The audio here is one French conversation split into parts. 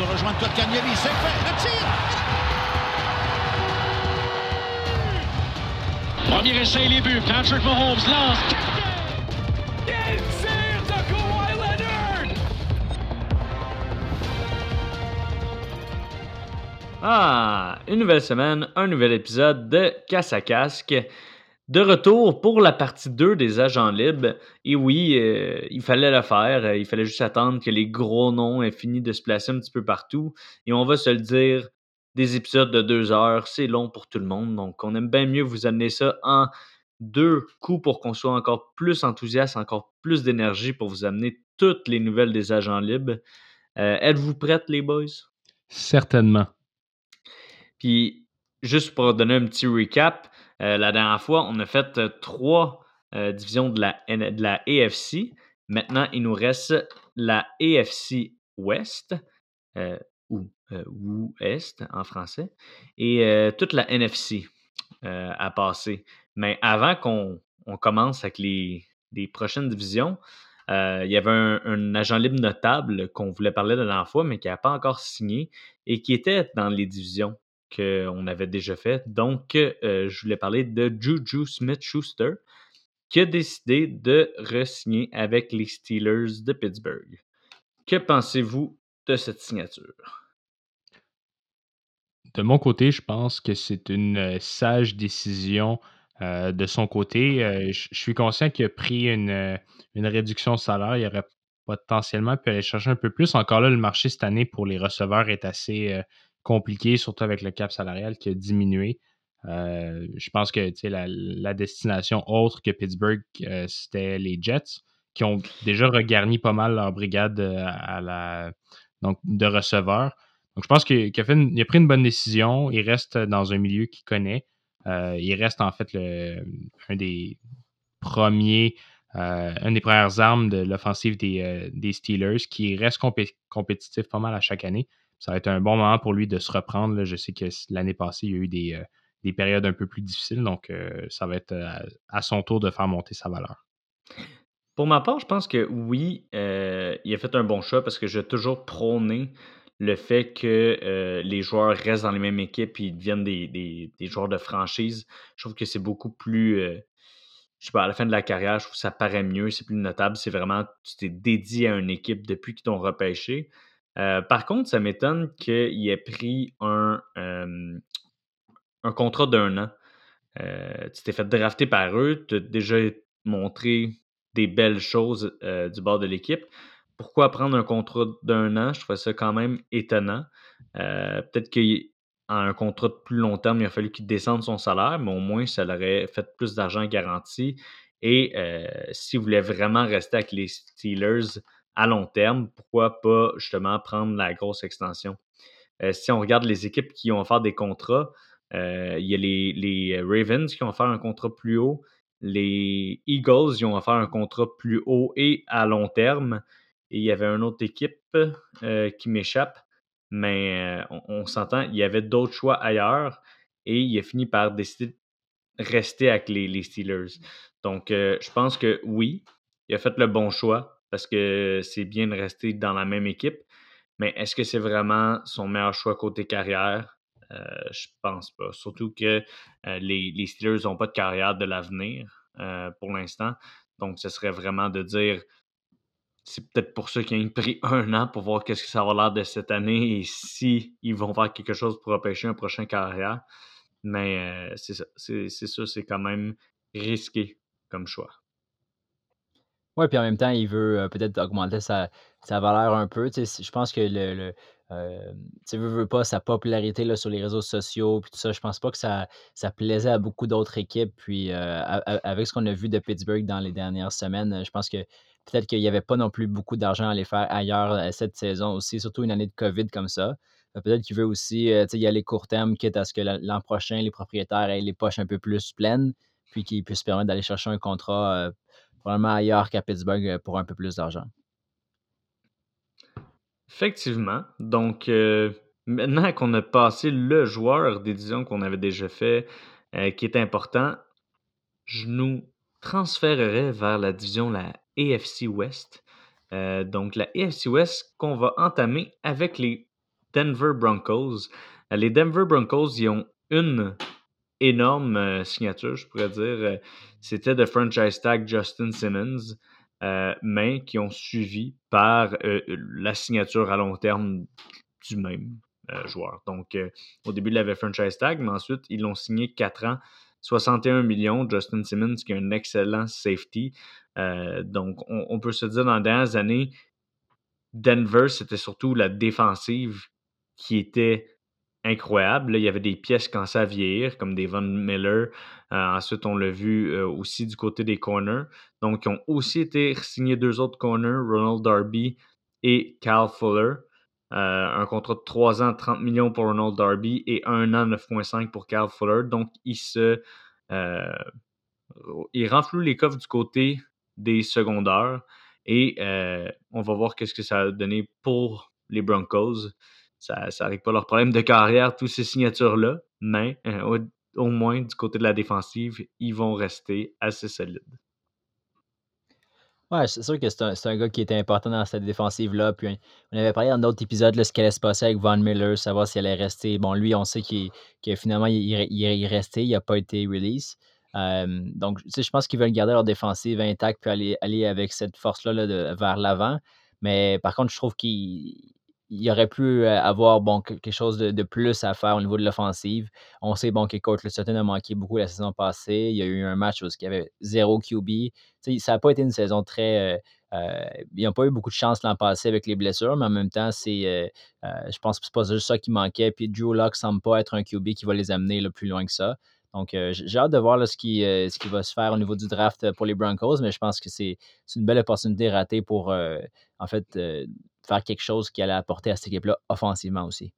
de rejoindre Kotkaniemi. C'est fait. Le tir. Premier essai, les buts. Patrick Mahomes lance. Quel tir de Kawhi Leonard! Ah, une nouvelle semaine, un nouvel épisode de Casse à Casque. De retour pour la partie 2 des agents libres. Et oui, euh, il fallait le faire. Il fallait juste attendre que les gros noms aient fini de se placer un petit peu partout. Et on va se le dire, des épisodes de deux heures, c'est long pour tout le monde. Donc, on aime bien mieux vous amener ça en deux coups pour qu'on soit encore plus enthousiaste, encore plus d'énergie pour vous amener toutes les nouvelles des agents libres. Euh, Êtes-vous prêtes, les boys? Certainement. Puis, juste pour donner un petit recap, euh, la dernière fois, on a fait euh, trois euh, divisions de la, de. Maintenant, il nous reste la AFC euh, ou euh, Ouest en français, et toute la NFC à passer. Mais avant qu'on on commence avec les, prochaines divisions, il y avait un, un agent libre notable qu'on voulait parler la dernière fois, mais qui n'a pas encore signé et qui était dans les divisions qu'on avait déjà fait. Donc, euh, je voulais parler de Juju Smith-Schuster, qui a décidé de re-signer avec les Steelers de Pittsburgh. Que pensez-vous de cette signature? De mon côté, je pense que c'est une euh, sage décision euh, de son côté. Je suis conscient qu'il a pris une, réduction de salaire. Il aurait potentiellement pu aller chercher un peu plus. Encore là, le marché cette année pour les receveurs est assez compliqué, surtout avec le cap salarial qui a diminué. Euh, je pense que la, la destination autre que Pittsburgh, euh, c'était les Jets, qui ont déjà regarni pas mal leur brigade euh, à la, donc, de receveurs. Donc, je pense qu'il qu'il a, a pris une bonne décision. Il reste dans un milieu qu'il connaît. Il reste en fait le, un des premiers, une des premières armes de l'offensive des, des Steelers qui reste compé- compétitif pas mal à chaque année. Ça va être un bon moment pour lui de se reprendre. Je sais que l'année passée, il y a eu des, euh, des périodes un peu plus difficiles. Donc, euh, ça va être à, à son tour de faire monter sa valeur. Pour ma part, je pense que oui, euh, il a fait un bon choix parce que j'ai toujours prôné le fait que euh, les joueurs restent dans les mêmes équipes et deviennent des, joueurs de franchise. Je trouve que c'est beaucoup plus. euh, je sais pas, à la fin de la carrière, je trouve que ça paraît mieux, c'est plus notable. C'est vraiment, tu t'es dédié à une équipe depuis qu'ils t'ont repêché. Euh, par contre, ça m'étonne qu'il ait pris un, euh, contrat d'un an. Euh, tu t'es fait drafter par eux, tu as déjà montré des belles choses du bord de l'équipe. Pourquoi prendre un contrat d'un an? Je trouvais ça quand même étonnant. Peut-être qu'en un contrat de plus long terme, il a fallu qu'il descende son salaire, mais au moins, ça l'aurait fait plus d'argent garanti. Et s'il voulait vraiment rester avec les Steelers à long terme, pourquoi pas justement prendre la grosse extension? Euh, si on regarde les équipes qui ont offert des contrats, euh, il y a les, Ravens qui ont offert un contrat plus haut. Les Eagles, ils ont offert un contrat plus haut et à long terme. Et il y avait une autre équipe euh, qui m'échappe, mais on, s'entend, il y avait d'autres choix ailleurs et il a fini par décider de rester avec les, Steelers. Donc, je pense que oui, il a fait le bon choix parce que c'est bien de rester dans la même équipe. Mais est-ce que c'est vraiment son meilleur choix côté carrière? Euh, je pense pas. Surtout que euh, les, les Steelers n'ont pas de carrière de l'avenir euh, pour l'instant. Donc, ce serait vraiment de dire c'est peut-être pour ça qu'ils ont pris un an pour voir qu'est-ce que ça va l'air de cette année et si vont faire quelque chose pour empêcher un prochain carrière. Mais euh, c'est ça, c'est quand même risqué comme choix. Ouais, puis en même temps, il veut euh, peut-être augmenter sa, sa valeur un peu. Je pense que le, euh, tu sais, veut, veut pas sa popularité là, sur les réseaux sociaux, puis tout ça, je pense pas que ça, ça plaisait à beaucoup d'autres équipes. Puis euh, avec ce qu'on a vu de Pittsburgh dans les dernières semaines, je pense que peut-être qu'il n'y avait pas non plus beaucoup d'argent à aller faire ailleurs cette saison aussi, surtout une année de COVID comme ça. Peut-être qu'il veut aussi y aller court terme, quitte à ce que la- l'an prochain, les propriétaires aient les poches un peu plus pleines, puis qu'ils puissent se permettre d'aller chercher un contrat probablement ailleurs qu'à Pittsburgh euh, pour un peu plus d'argent. Effectivement. Donc, euh, maintenant qu'on a passé le joueur des divisions qu'on avait déjà fait, euh, qui est important, je nous transférerai vers la division, la AFC West. Donc, la AFC West qu'on va entamer avec les Denver Broncos. les Denver Broncos, ils ont une énorme signature, je pourrais dire. C'était de franchise tag Justin Simmons, mais qui ont suivi par la signature à long terme du même joueur. Donc, au début, il avait franchise tag, mais ensuite, ils l'ont signé 4 ans 61 millions, Justin Simmons, qui est un excellent safety. Euh, donc, on, peut se dire dans les dernières années, Denver, c'était surtout la défensive qui était incroyable. il y avait des pièces qui commençaient à vieillir, comme des Von Miller. Euh, ensuite, on l'a vu euh, aussi du côté des corners. Donc, ils ont aussi été signés deux autres corners, Ronald Darby et Cal Fuller. Euh, un contrat de 3 ans, 30 millions pour Ronald Darby et 1 an, 9,5 pour Carl Fuller. Donc, il se. Renfloue les coffres du côté des secondaires et on va voir qu'est-ce que ça a donné pour les Broncos. Ça n'arrive pas leur problème de carrière, toutes ces signatures-là, mais au moins du côté de la défensive, ils vont rester assez solides. Ouais, c'est sûr que c'est un, un gars qui était important dans cette défensive-là. Puis on avait parlé dans d'autres épisodes de ce qui allait se passer avec Von Miller, savoir s'il allait rester. Bon, lui, on sait qu'il finalement il, il, est resté, il n'a pas été release. Euh, donc, je pense qu'ils veulent garder leur défensive intacte puis aller, aller avec cette force-là là, vers l'avant. Mais par contre, je trouve qu'il il aurait pu euh, avoir quelque chose de, plus à faire au niveau de l'offensive. On sait que Courtland Sutton a manqué beaucoup la saison passée. Il y a eu un match où il y avait zéro QB. ça n'a pas été une saison très. Euh, euh, ils n'ont pas eu beaucoup de chance l'an passé avec les blessures, mais en même temps, c'est, je pense que c'est pas juste ça qui manquait. Puis Drew Locke semble pas être un QB qui va les amener le plus loin que ça. Donc, j'ai hâte de voir ce, qui, ce qui va se faire au niveau du draft pour les Broncos, mais je pense que c'est, une belle opportunité ratée pour, en fait, faire quelque chose qui allait apporter à cette équipe-là offensivement aussi.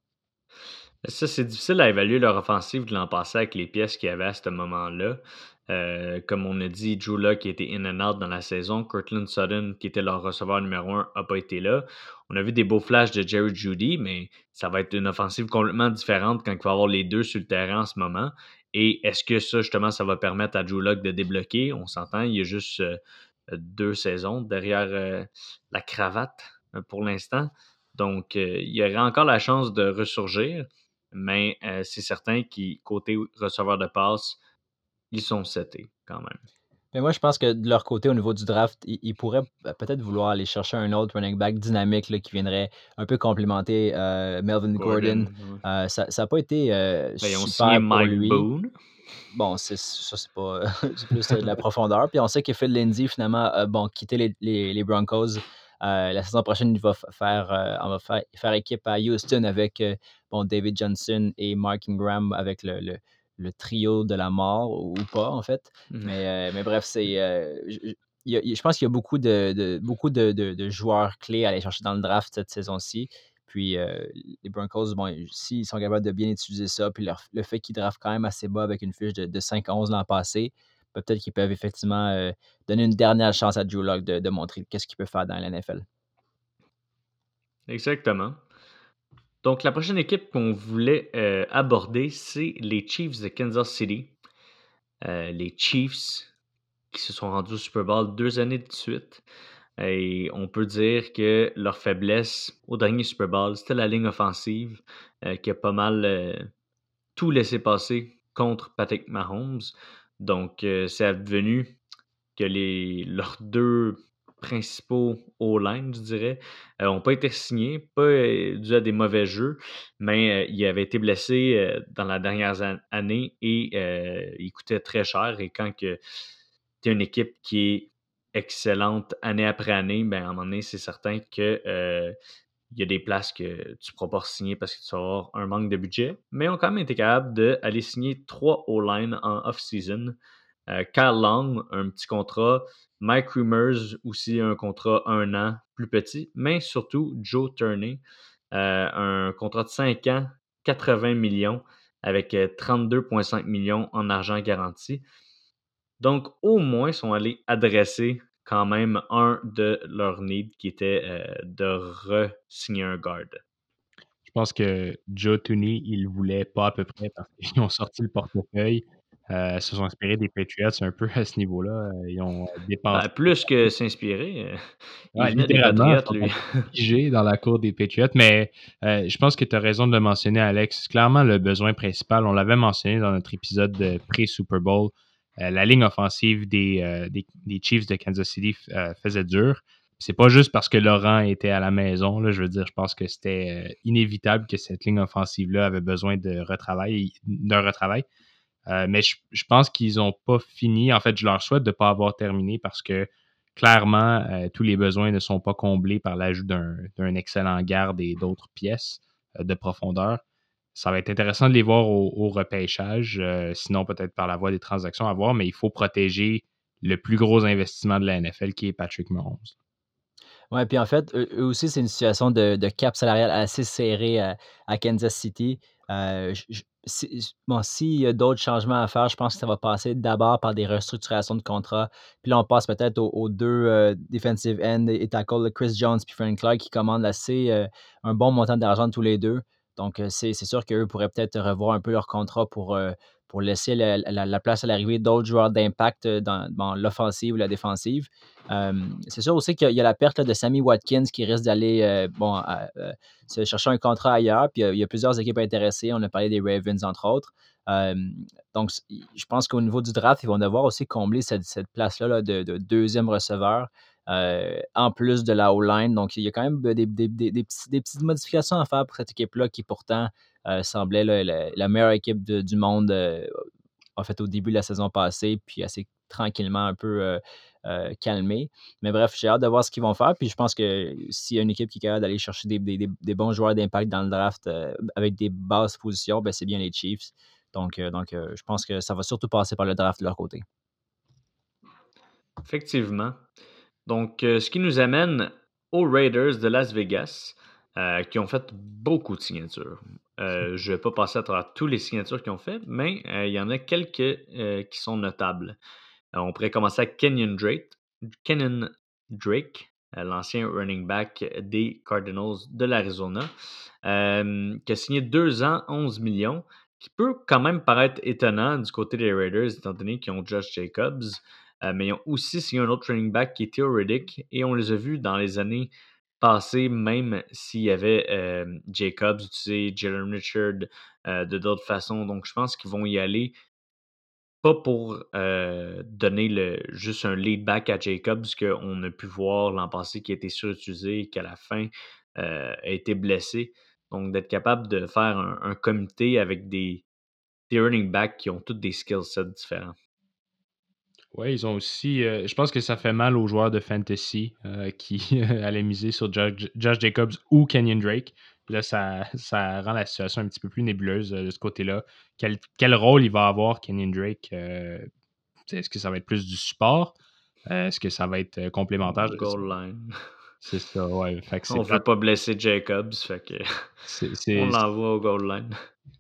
Ça, c'est difficile à évaluer leur offensive de l'an passé avec les pièces qu'il y avait à ce moment-là. Euh, comme on a dit, Drew qui était in and out dans la saison. Cortland Sutton, qui était leur receveur numéro un, n'a pas été là. On a vu des beaux flashs de Jerry Judy, mais ça va être une offensive complètement différente quand il va avoir les deux sur le terrain en ce moment. Et est-ce que ça, justement, ça va permettre à Drew de débloquer? On s'entend, il y a juste euh, deux saisons derrière euh, la cravate pour l'instant. Donc, euh, il y aurait encore la chance de ressurgir, mais euh, c'est certain qu'ils, côté receveur de passe, ils sont setés quand même. Mais moi, je pense que de leur côté, au niveau du draft, ils, pourraient peut-être vouloir aller chercher un autre running back dynamique qui viendrait un peu complémenter Melvin Gordon. ça n'a pas été ben, super pour lui. Bon, c'est, ça, c'est pas plus de la profondeur. Puis on sait que Phil Lindsay, finalement, a bon, quitté les, les Broncos euh, la saison prochaine, il va faire, euh, on va faire, faire, équipe à Houston avec euh, bon, David Johnson et Mark Ingram avec le, le, trio de la mort ou pas, en fait. Mmh. Mais, mais, bref, c'est. Je, pense qu'il y a beaucoup de, beaucoup de, de, joueurs clés à aller chercher dans le draft cette saison-ci. Puis les Broncos, bon, s'ils sont capables de bien utiliser ça, puis le fait qu'ils draftent quand même assez bas avec une fiche de, de 5-11 l'an passé, peut-être qu'ils peuvent effectivement euh, donner une dernière chance à Drew Locke de, montrer qu'est-ce qu'il peut faire dans la NFL. Exactement. Donc, la prochaine équipe qu'on voulait euh, aborder, c'est les Chiefs de Kansas City. Euh, les Chiefs qui se sont rendus au Super Bowl deux années de suite. Et on peut dire que leur faiblesse au dernier Super Bowl, c'était la ligne offensive qui a pas mal tout laissé passer contre Patrick Mahomes. Donc, euh, c'est advenu que les, leurs deux principaux O-line, je dirais, n'ont euh, pas été signés, pas euh, dû à des mauvais jeux, mais ils avaient été blessés dans la dernière année et ils coûtaient très cher. Et quand tu es une équipe qui est excellente année après année, ben, à un moment donné, c'est certain que il y a des places que tu ne pourras pas signer parce que tu avoir un manque de budget, mais on a quand même été capable d'aller signer trois O-line en off-season. Euh, Long, un petit contrat. Mike Rumors, aussi un contrat un an plus petit, mais surtout Joe Turney, euh, un contrat de 5 ans, 80 millions, avec 32,5 euh, millions en argent garanti. Donc, au moins, ils sont allés adresser quand même un de leurs needs qui était euh, de re-signer un garde. Je pense que Joe Tooney, il ne voulait pas à peu près parce qu'ils ont sorti le portefeuille. euh, se sont inspirés des Patriots un peu à ce niveau-là. Ils ont Ben, dépensé. plus que s'inspirer, euh, il Ouais, littéralement, figés dans la cour des Patriots, mais euh, je pense que tu as raison de le mentionner, Alex. Clairement, le besoin principal, on l'avait mentionné dans notre épisode de pré-Super Bowl, euh, la ligne offensive des, euh, des, Chiefs de Kansas City euh, faisait dur. C'est pas juste parce que Laurent était à la maison. Je veux dire, je pense que c'était euh, inévitable que cette ligne offensive-là avait besoin d'un retravail. Euh, mais je, pense qu'ils n'ont pas fini. En fait, je leur souhaite de ne pas avoir terminé parce que clairement, euh, tous les besoins ne sont pas comblés par l'ajout d'un excellent garde et d'autres pièces euh, de profondeur. Ça va être intéressant de les voir au, repêchage, euh, sinon peut-être par la voie des transactions à voir, mais il faut protéger le plus gros investissement de la NFL qui est Patrick Mahomes. Ouais, puis en fait, eux, aussi, c'est une situation de, cap salarial assez serré à, Kansas City. Euh, si- bon, s'il y a d'autres changements à faire, je pense que ça va passer d'abord par des restructurations de contrats. Puis là, on passe peut-être aux, aux deux euh, defensive end et tackle, Chris Jones puis Frank Clark, qui commandent assez euh, un bon montant d'argent tous les deux. Donc, c'est sûr qu'eux pourraient peut-être revoir un peu leur contrat pour, pour laisser la, la- la place à l'arrivée d'autres joueurs d'impact dans, dans l'offensive ou la défensive. C'est sûr aussi qu'il y, a- la perte de Sammy Watkins qui risque d'aller bon, euh, se chercher un contrat ailleurs. Puis il y a plusieurs équipes intéressées. On a parlé des Ravens, entre autres. Donc, je pense qu'au niveau du draft, ils vont devoir aussi combler cette, cette place-là là, de, de deuxième receveur. Euh, en plus de la O-line. Donc, il y a quand même des, petites modifications à faire pour cette équipe-là qui pourtant euh, semblait la, meilleure équipe du monde euh, en fait au début de la saison passée, puis assez tranquillement un peu euh, euh, calmé. Mais bref, j'ai hâte de voir ce qu'ils vont faire. Puis je pense que s'il y a une équipe qui est capable d'aller chercher des, bons joueurs d'impact dans le draft avec des basses positions, ben, c'est bien les Chiefs. Donc, donc je pense que ça va surtout passer par le draft de leur côté. Effectivement. Donc, euh, ce qui nous amène aux Raiders de Las Vegas, euh, qui ont fait beaucoup de signatures. Euh, je ne vais pas passer à travers toutes les signatures qu'ils ont fait, mais euh, il y en a quelques qui sont notables. On pourrait commencer avec Kenyon Drake, Kenyon Drake l'ancien running back des Cardinals de l'Arizona, qui a signé deux ans, 11 millions, qui peut quand même paraître étonnant du côté des Raiders, étant donné qu'ils ont Josh Jacobs. Euh, mais ils ont aussi signé un autre running back qui est Theo Riddick et on les a vus dans les années passées, même s'il y avait euh, Jacobs, utilisé Jalen Richard euh, de d'autres façons. Donc je pense qu'ils vont y aller pas pour donner le, juste un lead back à Jacobs qu'on a pu voir l'an passé qui a été surutilisé et qu'à la fin a été blessé. Donc d'être capable de faire un, un comité avec des, des running backs qui ont tous des skill sets différents. Oui, ils ont aussi. euh, je pense que ça fait mal aux joueurs de fantasy euh, qui allaient miser sur Josh, Jacobs ou Kenyon Drake. Puis là, ça, ça rend la situation un petit peu plus nébuleuse euh, de ce côté-là. Quel, quel rôle il va avoir, Kenyon Drake euh, Est-ce que ça va être plus du support? Euh, Est-ce que ça va être euh, complémentaire? Goal line. C'est ça, ouais. Fait que c'est On veut plate. pas blesser Jacobs, fait que on l'envoie au goal line.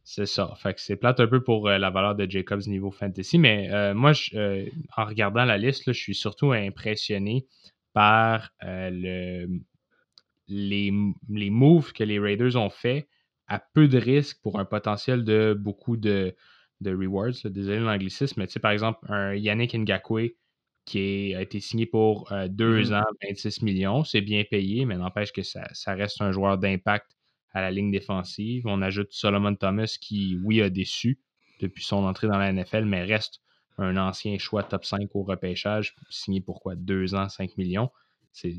C'est ça. Fait que c'est plate un peu pour euh, la valeur de Jacobs niveau fantasy, mais euh, moi, je- euh, en regardant la liste, là, je suis surtout impressionné par le, les, les moves que les Raiders ont fait à peu de risques pour un potentiel de beaucoup de, de rewards. là. Désolé l'anglicisme, mais tu sais, par exemple, un Yannick Ngakwe qui est- a été signé pour euh, deux Mhm. ans, 26 millions. C'est bien payé, mais n'empêche que ça, ça reste un joueur d'impact à la ligne défensive. On ajoute Solomon Thomas qui, oui, a déçu depuis son entrée dans la NFL, mais reste un ancien choix top 5 au repêchage, signé pour quoi? Deux ans, 5 millions. C'est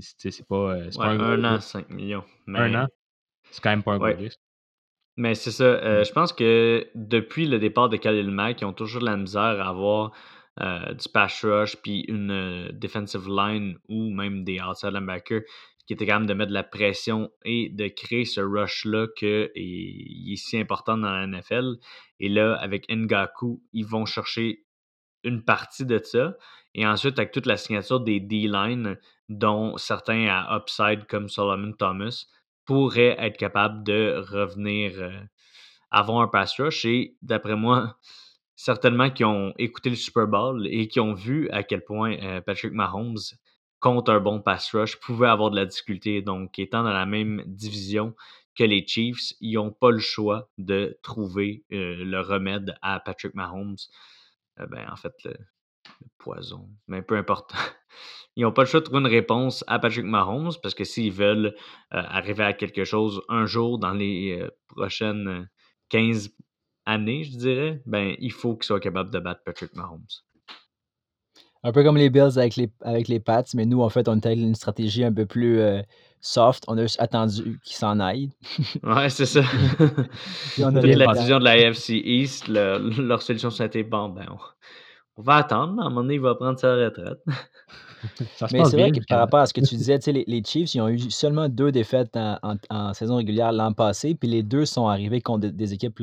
pas, euh, Ouais, pas un, gros un an, risque. 5 millions. Mais, Un an, c'est quand même pas un Ouais. gros risque. mais c'est ça. euh, je pense que depuis le départ de Khalil Mack, ils ont toujours de la misère à avoir du pass rush puis une euh, defensive line ou même des outside linebackers qui étaient capable de mettre de la pression et de créer ce rush-là qui est, si important dans la NFL. Et là, avec Ngaku, ils vont chercher une partie de ça. Et ensuite, avec toute la signature des D-line, dont certains à upside comme Solomon Thomas, pourraient être capables de revenir euh, avoir un pass rush. Et d'après moi, certainement qui ont écouté le Super Bowl et qui ont vu à quel point euh, Patrick Mahomes, contre un bon pass rush, pouvait avoir de la difficulté. Donc, étant dans la même division que les Chiefs, ils n'ont pas le choix de trouver euh, le remède à Patrick Mahomes. euh, ben, en fait, le, poison. Mais peu importe. Ils n'ont pas le choix de trouver une réponse à Patrick Mahomes parce que s'ils veulent arriver à quelque chose un jour dans les prochaines 15 années, je dirais, ben, il faut qu'ils soient capables de battre Patrick Mahomes. Un peu comme les Bills avec les, avec les Pats, mais nous, en fait, on était une stratégie un peu plus euh, soft. On a juste attendu qu'ils s'en aillent. ouais, c'est ça. on a la division de la AFC East, leur solution, c'était bon, ben, on, va attendre. À un moment donné, il va prendre sa retraite. Mais c'est vrai que par rapport à ce que tu disais, les, les Chiefs, ils ont eu seulement deux défaites en, saison régulière l'an passé, puis les deux sont arrivés contre des, équipes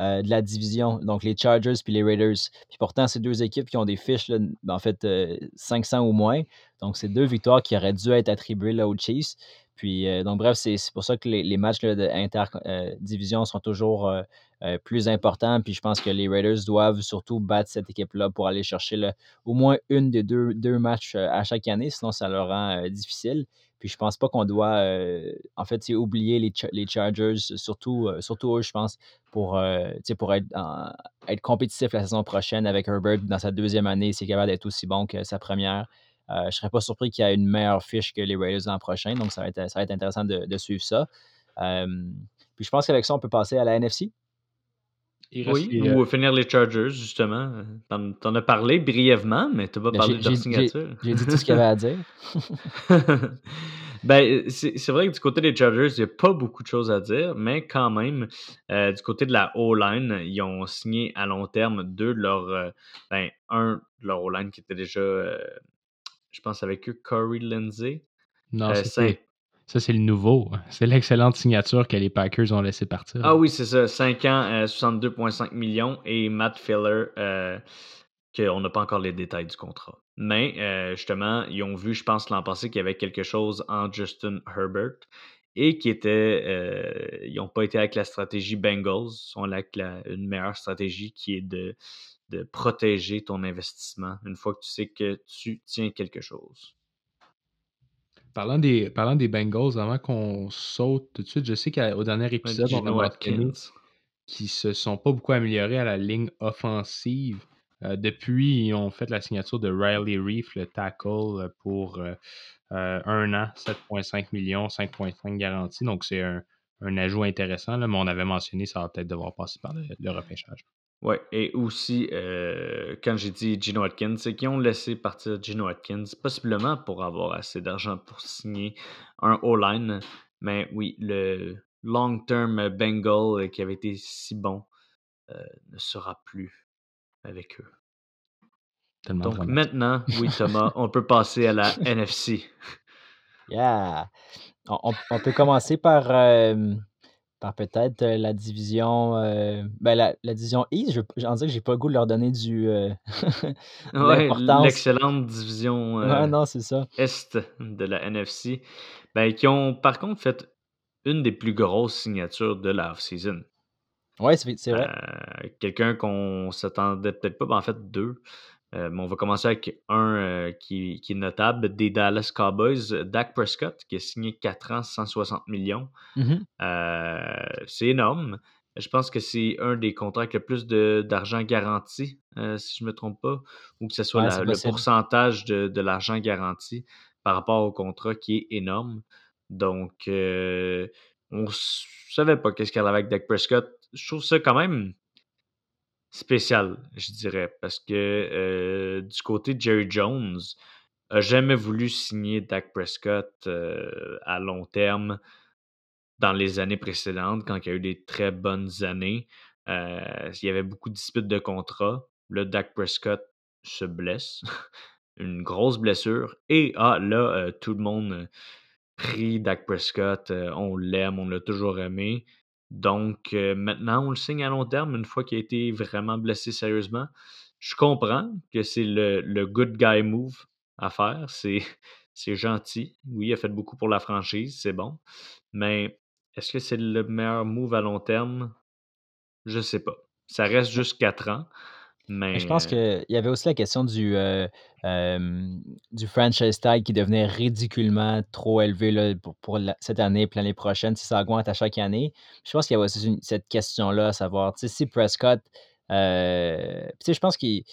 euh, de la division, donc les Chargers puis les Raiders. Puis pourtant, ces deux équipes qui ont des fiches, en fait, 500 euh, ou moins. Donc, c'est deux victoires qui auraient dû être attribuées là, aux Chiefs. Puis, euh, donc, bref, c'est pour ça que les, matchs d'inter-division euh, sont toujours euh, plus importants. Puis, je pense que les Raiders doivent surtout battre cette équipe-là pour aller chercher au moins une des deux, deux matchs à chaque année, sinon ça leur rend difficile. Puis, je pense pas qu'on doit, en fait, oublier les, les Chargers, surtout, surtout eux, je pense, pour, pour être, être compétitif la saison prochaine avec Herbert dans sa deuxième année, c'est capable d'être aussi bon que sa première. Euh, je ne serais pas surpris qu'il y ait une meilleure fiche que les Raiders l'an prochain. Donc, ça va être, ça va être intéressant de, suivre ça. Euh, puis je pense qu'avec ça, on peut passer à la NFC. oui, ou euh, finir les Chargers, justement. T'en, en as parlé brièvement, mais tu n'as pas ben, parlé de leur signature. J'ai, dit tout ce qu'il y avait à dire. ben, c'est, vrai que du côté des Chargers, il n'y a pas beaucoup de choses à dire, mais quand même, du côté de la O-line, ils ont signé à long terme deux de leurs. ben, un de leur O-line qui était déjà je pense, avec eux, Corey Lindsay. Non, euh, ça, c'est le nouveau. C'est l'excellente signature que les Packers ont laissé partir. Ah oui, c'est ça. 5 ans, 62,5 euh, millions. Et Matt Filler, euh, qu'on n'a pas encore les détails du contrat. Mais justement, ils ont vu, je pense, l'an passé qu'il y avait quelque chose en Justin Herbert et qui était. ils n'ont pas été avec la stratégie Bengals, ils sont avec une meilleure stratégie qui est de de protéger ton investissement une fois que tu sais que tu tiens quelque chose? Parlant des, parlant des Bengals, avant qu'on saute tout de suite, je sais qu'au dernier épisode, on a mentionné qu'ils se sont pas beaucoup améliorés à la ligne offensive. Euh, depuis, ils ont fait la signature de Riley Reef, le tackle, pour euh, euh, un an, 7,5 millions, 5,5 garantis. Donc, c'est un, ajout intéressant, mais on avait mentionné ça va peut-être devoir passer par le repêchage. Ouais, et aussi, euh, quand j'ai dit Gino Atkins, c'est qu'ils ont laissé partir Gino Atkins, possiblement pour avoir assez d'argent pour signer un O-line. Mais oui, le long-term Bengal qui avait été si bon euh, ne sera plus avec eux. Donc maintenant, oui, Thomas, on peut passer à la NFC. Yeah. On, peut commencer par. Euh, peut-être la division, ben la, division East. J'en dire que j'ai pas le goût de leur donner du l'excellente division non, c'est ça. Est de la NFC. Ben, qui ont par contre fait une des plus grosses signatures de la off-season. Oui, c'est vrai. Quelqu'un qu'on s'attendait peut-être pas, ben, en fait deux. Euh, on va commencer avec un euh, qui, est notable des Dallas Cowboys, Dak Prescott, qui a signé 4 ans, 160 millions. Mm-hmm. Euh, c'est énorme. Je pense que c'est un des contrats avec le plus d'argent garanti, si je ne me trompe pas, ou que ce soit le pourcentage de, l'argent garanti par rapport au contrat qui est énorme. Donc, on ne savait pas qu'est-ce qu'il y avait avec Dak Prescott. Je trouve ça quand même spécial, je dirais, parce que euh, du côté Jerry Jones, a jamais voulu signer Dak Prescott euh, à long terme dans les années précédentes, quand il y a eu des très bonnes années. Euh, il y avait beaucoup de disputes de contrat. Là, Dak Prescott se blesse. Une grosse blessure. Et ah, là, tout le monde prie Dak Prescott. on l'aime, on l'a toujours aimé. Donc, euh, maintenant, on le signe à long terme une fois qu'il a été vraiment blessé sérieusement. Je comprends que c'est le, good guy move à faire. C'est, c'est gentil. Oui, il a fait beaucoup pour la franchise, c'est bon. Mais est-ce que c'est le meilleur move à long terme? Je sais pas. Ça reste juste quatre ans. Mais... Je pense qu'il y avait aussi la question du, euh, du franchise tag qui devenait ridiculement trop élevé pour, cette année et l'année prochaine, si ça augmente à chaque année. Je pense qu'il y a aussi cette question-là, à savoir si Prescott, euh, je pense qu'il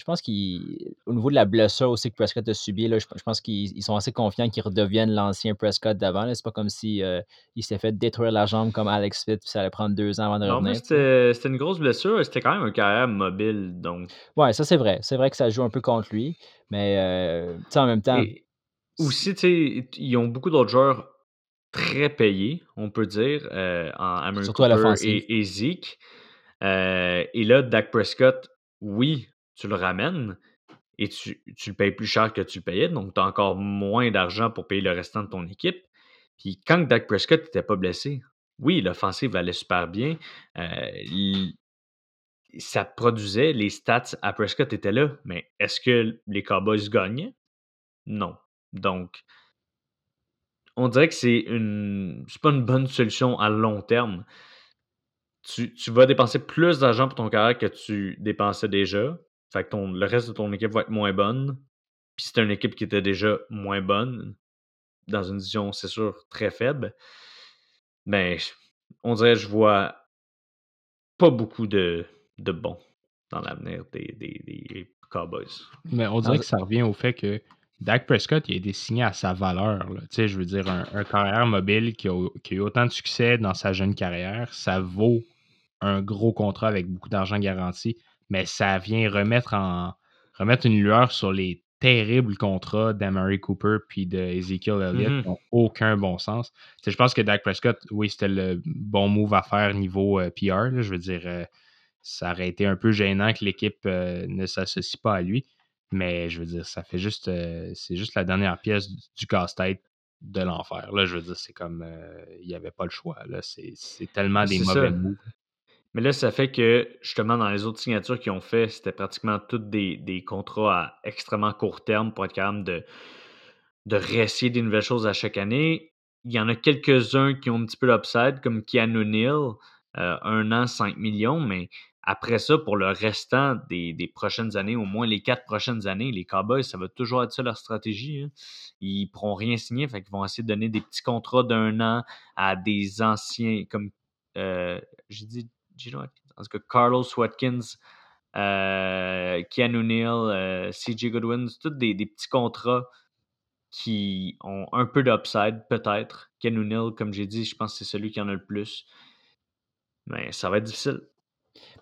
je pense qu'au niveau de la blessure aussi que Prescott a subi, là, je, pense qu'ils sont assez confiants qu'ils redeviennent l'ancien Prescott d'avant. C'est pas comme si euh, il s'est fait détruire la jambe comme Alex Smith, puis ça allait prendre deux ans avant de non, revenir. C'était une grosse blessure, c'était quand même un carrière mobile. Donc... Ouais, ça c'est vrai. C'est vrai que ça joue un peu contre lui, mais euh, en même temps. aussi, ils ont beaucoup d'autres joueurs très payés, on peut dire, euh, en Amérique Surtout et, et, Zeke. Euh, et là, Dak Prescott, oui, tu le ramènes et tu, le payes plus cher que tu le payais, donc tu as encore moins d'argent pour payer le restant de ton équipe. Puis quand Dak Prescott n'était pas blessé, oui, l'offensive allait super bien. Euh, ça produisait, les stats à Prescott étaient là, mais est-ce que les Cowboys gagnaient? Non. Donc, on dirait que c'est une. Pas une bonne solution à long terme. Tu, vas dépenser plus d'argent pour ton carrière que tu dépensais déjà. Fait que ton, le reste de ton équipe va être moins bonne. Puis c'est une équipe qui était déjà moins bonne, dans une vision, c'est sûr, très faible. Mais on dirait que je vois pas beaucoup de, de bons dans l'avenir des, des, Cowboys. Mais on dirait que ça revient au fait que Dak Prescott, il a été signé à sa valeur. Je veux dire, un, carrière mobile qui a, qui a, eu autant de succès dans sa jeune carrière, ça vaut un gros contrat avec beaucoup d'argent garanti, mais ça vient remettre, en, remettre une lueur sur les terribles contrats d'Amari Cooper puis d'Ezekiel Elliott mm-hmm. qui n'ont aucun bon sens. je pense que Dak Prescott, oui, c'était le bon move à faire niveau euh, PR. je veux dire, euh, ça aurait été un peu gênant que l'équipe euh, ne s'associe pas à lui. Mais je veux dire, ça fait juste. Euh, c'est juste la dernière pièce du, casse-tête de l'enfer. Là, je veux dire, c'est comme. Il n'y avait pas le choix. Là. C'est, tellement des mauvais mots. Mais là, ça fait que, justement, dans les autres signatures qu'ils ont fait, c'était pratiquement toutes des, des, contrats à extrêmement court terme pour être capable de, de réessayer des nouvelles choses à chaque année. Il y en a quelques-uns qui ont un petit peu l'upside, comme Keanu Neal, euh, un an, 5 millions, mais après ça, pour le restant des, prochaines années, au moins les quatre prochaines années, les Cowboys, ça va toujours être ça leur stratégie. Hein. Ils ne pourront rien signer, fait qu'ils vont essayer de donner des petits contrats d'un an à des anciens, comme euh, j'ai dit, en tout cas, Carlos Watkins, euh, Keanu Neal, euh, CJ Goodwin, tous des, petits contrats qui ont un peu d'upside, peut-être. Keanu Neal, comme j'ai dit, je pense que c'est celui qui en a le plus. Mais ça va être difficile.